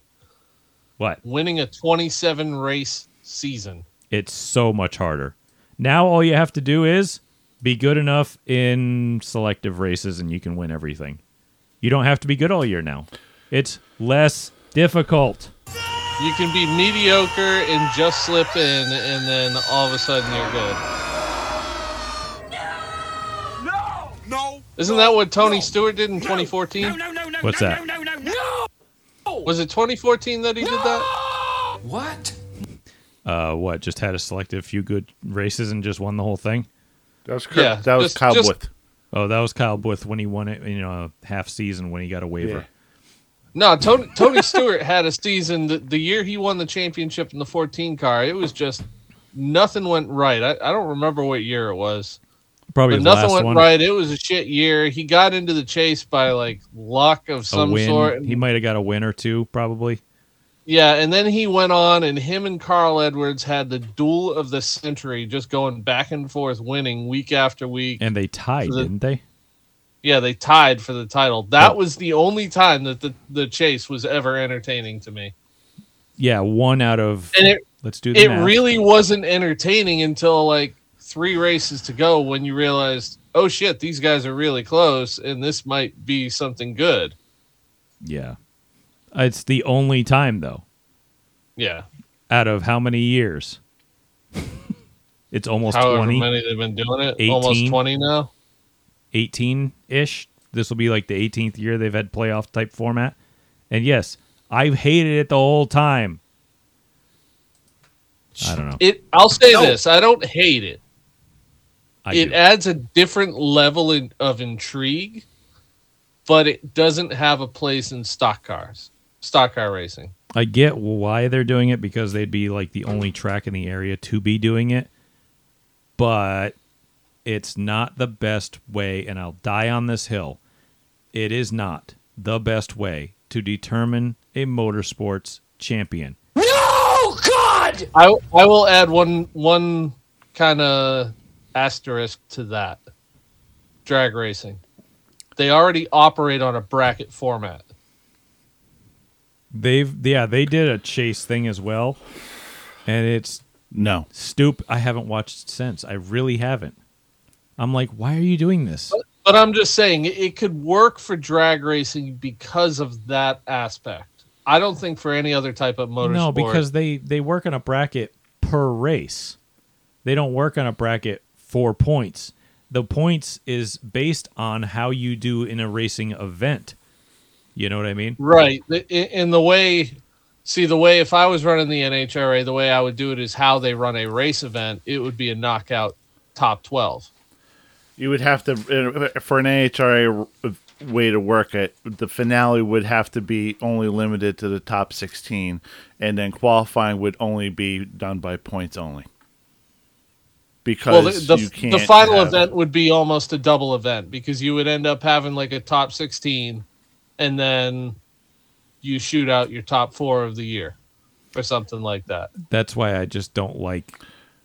What? Winning a 27 race season. It's so much harder. Now all you have to do is be good enough in selective races and you can win everything. You don't have to be good all year now. It's less difficult. You can be mediocre and just slip in, and then all of a sudden you're good. No. No. Isn't that what Tony Stewart did in 2014? No, no, no, no. What's no, that? No, no, no, no. Was it 2014 that he did that? What? Uh what, just had a selective few good races and just won the whole thing? That was Kurt, Yeah, that was just- Kyle just- Busch. Oh, that was Kyle Busch when he won it, you know, half season when he got a waiver. No, Tony, Tony Stewart had a season the, the year he won the championship in the 14 car. It was just nothing went right. I, I don't remember what year it was, Probably nothing went one. right. It was a shit year. He got into the chase by like luck of some sort. He might have got a win or two, probably. Yeah, and then he went on, and him and Carl Edwards had the duel of the century, just going back and forth, winning week after week. And they tied, the- didn't they? Yeah, they tied for the title. That was the only time that the, the chase was ever entertaining to me. Yeah, one out of And it let's do the it math. really wasn't entertaining until like three races to go when you realized, oh shit, these guys are really close, and this might be something good. Yeah. It's the only time though. Yeah, Out of how many years? it's almost however 20, many they've been doing it, almost twenty now. 18 ish. This will be like the 18th year they've had playoff type format. And yes, I've hated it the whole time. I don't know. It. I'll say No. this: I don't hate it. I it do. adds a different level in, of intrigue, but it doesn't have a place in stock cars, stock car racing. I get why they're doing it because they'd be like the only track in the area to be doing it, but it's not the best way, and I'll die on this hill. It is not the best way to determine a motorsports champion. No, God! I I will add one one kind of asterisk to that. Drag racing. They already operate on a bracket format. They've yeah, they did a chase thing as well, and it's No. stoop. I haven't watched since. I really haven't. I'm like, why are you doing this? But I'm just saying it- could work for drag racing because of that aspect. I don't think for any other type of motorsport. No, because they they work on a bracket per race. They don't work on a bracket for points. The points is based on how you do in a racing event. You know what I mean? Right. In the way, see, the way if I was running the NHRA, the way I would do it is how they run a race event. It would be a knockout top 12. You would have to for an NHRA way to work it. The finale would have to be only limited to the top sixteen, and then qualifying would only be done by points only. Because Well, the, you the, can't the final have- event would be almost a double event because you would end up having like a top 16 and then you shoot out your top four of the year or something like that. That's why I just don't like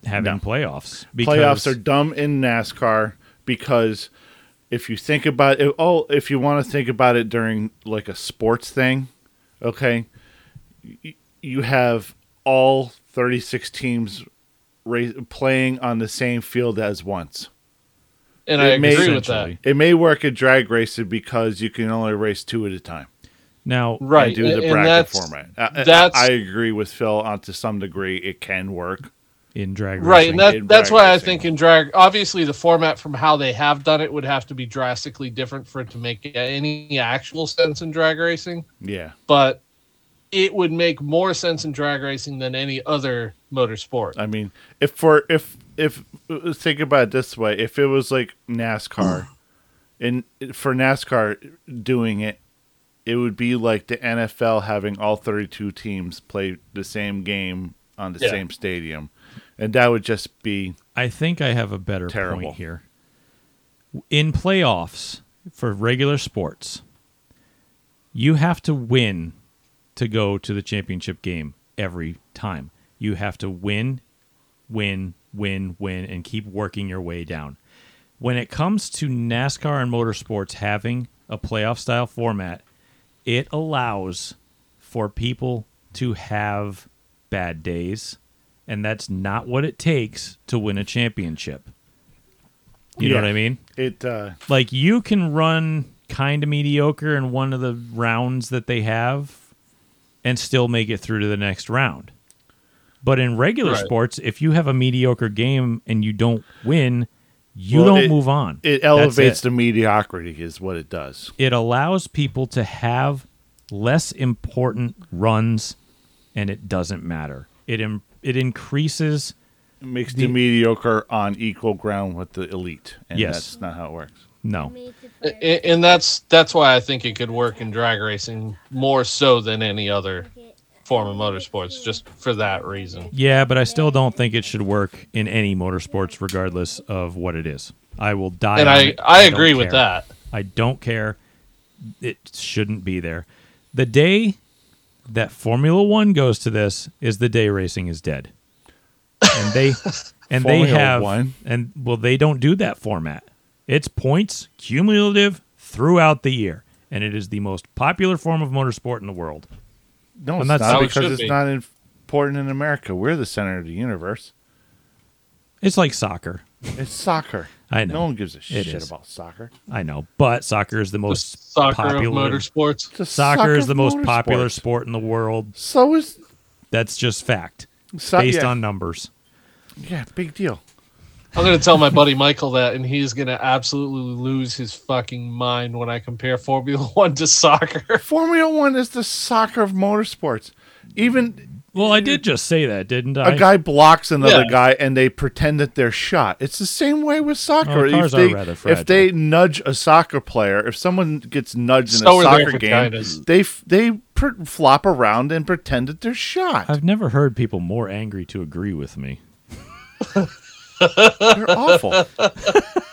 having No. playoffs. playoffs are dumb in NASCAR because if you think about it, oh, if you want to think about it during like a sports thing, okay, y- you have all 36 teams ra- playing on the same field as once. And I may- agree with that. It may work at drag racing because you can only race two at a time now. Right. and do the and- and bracket that's- format. I- I- that's- I agree with Phil on to some degree. It can work. In drag Right, racing. and that, that's why I think in drag, obviously the format from how they have done it would have to be drastically different for it to make any actual sense in drag racing. Yeah. But it would make more sense in drag racing than any other motorsport. I mean, if for if if think about it this way, if it was like NASCAR, and for NASCAR doing it, it would be like the NFL having all thirty-two teams play the same game on the Yeah. same stadium, and that would just be I think I have a better Terrible. point here. In playoffs for regular sports, you have to win to go to the championship game every time. You have to win, win, win, win, and keep working your way down. When it comes to NASCAR and motorsports having a playoff style format, it allows for people to have bad days, and that's not what it takes to win a championship. You know what I mean? it. Uh, Like you can run kind of mediocre in one of the rounds that they have and still make it through to the next round. But in regular Right. sports, if you have a mediocre game and you don't win, you Well, don't it- move on. it elevates it. the mediocrity, is what it does. it allows people to have less important runs and it doesn't matter. It Im- it increases It makes The- the mediocre on equal ground with the elite, and Yes. that's not how it works. no. And that's that's why I think it could work in drag racing more so than any other form of motorsports, just for that reason. Yeah, but I still don't think it should work in any motorsports regardless of what it is. I will die And on I it. I don't agree with care. that. I don't care. It shouldn't be there. The day that Formula One goes to this is the day racing is dead. And they and they have One? and well they don't do that format. It's points cumulative throughout the year. And it is the most popular form of motorsport in the world. No, And it's that's- not it because it's be. not important in America. We're the center of the universe. It's like soccer. It's soccer. I know. No one gives a shit is. about soccer. I know, but soccer is the most Soccer popular. of motorsports. It's a Soccer is the most popular sport in the world. So is That's just fact, so, based yeah, on numbers. yeah, big deal. I'm gonna tell my buddy Michael that, and he's gonna absolutely lose his fucking mind when I compare Formula One to soccer. Formula One is the soccer of motorsports. even Well, I did just say that, didn't I? a guy blocks another Yeah. guy and they pretend that they're shot. It's the same way with soccer. Oh, cars if are they, rather if they nudge a soccer player, if someone gets nudged in So a soccer game, they they pr- flop around and pretend that they're shot. I've never heard people more angry to agree with me. They're awful.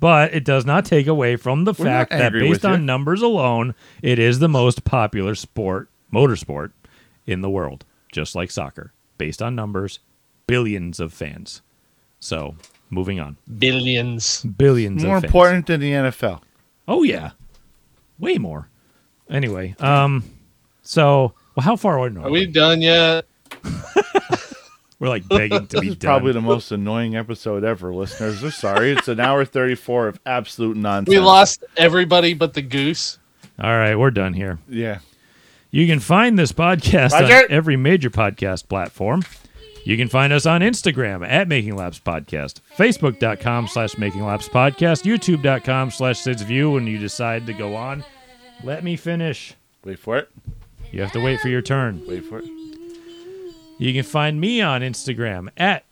But it does not take away from the We're fact that based with you. on numbers alone, it is the most popular sport, motorsport, in the world, just like soccer. Based on numbers, billions of fans. So, moving on. Billions. Billions More of fans. important than the NFL. Oh yeah. Way more. Anyway, um so well how far are we? Are we done yet? We're like begging to This be is done. probably the most annoying episode ever, listeners. We're sorry. It's an hour 34 of absolute nonsense. We lost everybody but the goose. All right, we're done here. Yeah. You can find this podcast on every major podcast platform. You can find us on Instagram at Making Laps Podcast, Facebook.com slash Making Laps Podcast, YouTube.com slash Sid's View when you decide to go on. Let me finish. Wait for it. You have to wait for your turn. Wait for it. You can find me on Instagram at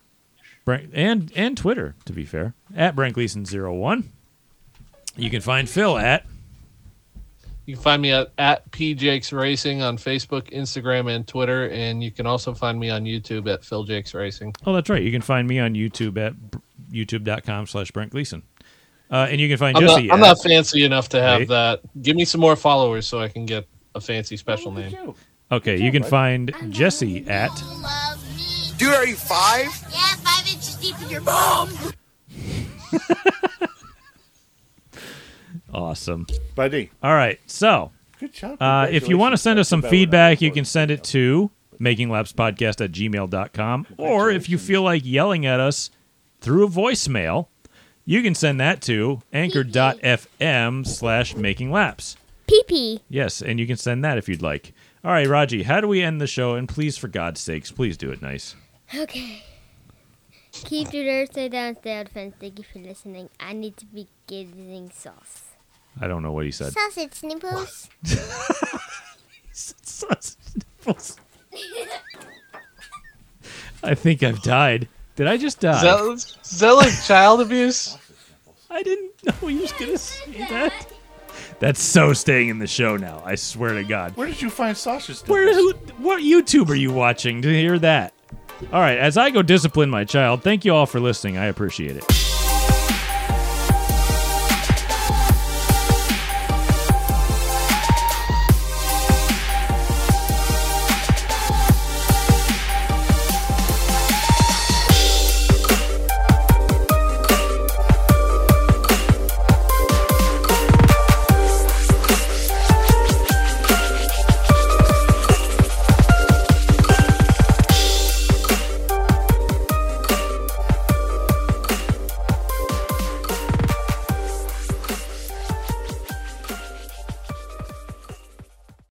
and and Twitter, to be fair, at Brent Gleason01. You can find Phil at You can find me at, at PJakes Racing on Facebook, Instagram, and Twitter. And you can also find me on YouTube at Phil Jakes Racing. oh that's right. You can find me on YouTube at br- youtube.com slash Brent Gleason. Uh, and you can find I'm not, Jesse I'm at, not fancy enough to have Wait. that. Give me some more followers so I can get a fancy special name. Okay, you can find Jesse at Dude, are you five? Yeah, five inches deep in your bum. awesome. Buddy. All right, so Good job. Uh, if you want to send us some That's about what I feedback, you can send it to makinglapspodcast at gmail.com. Or if you feel like yelling at us through a voicemail, you can send that to anchor.fm slash makinglaps. Pee pee. Yes, and you can send that if you'd like. All right, Raji, how do we end the show? And please, for God's sakes, please do it nice. Okay. Keep your nerves stay down, stay out of fence. Thank you for listening. I need to be getting sauce. I don't know what he said. Sausage snipples. I think I've died. Did I just die? Is that, is that like child abuse? I didn't know he was going to say that. That's so staying in the show now. I swear to God. Where did you find sausage? Where, who, what YouTube are you watching to hear that? All right, as I go discipline my child, thank you all for listening. I appreciate it.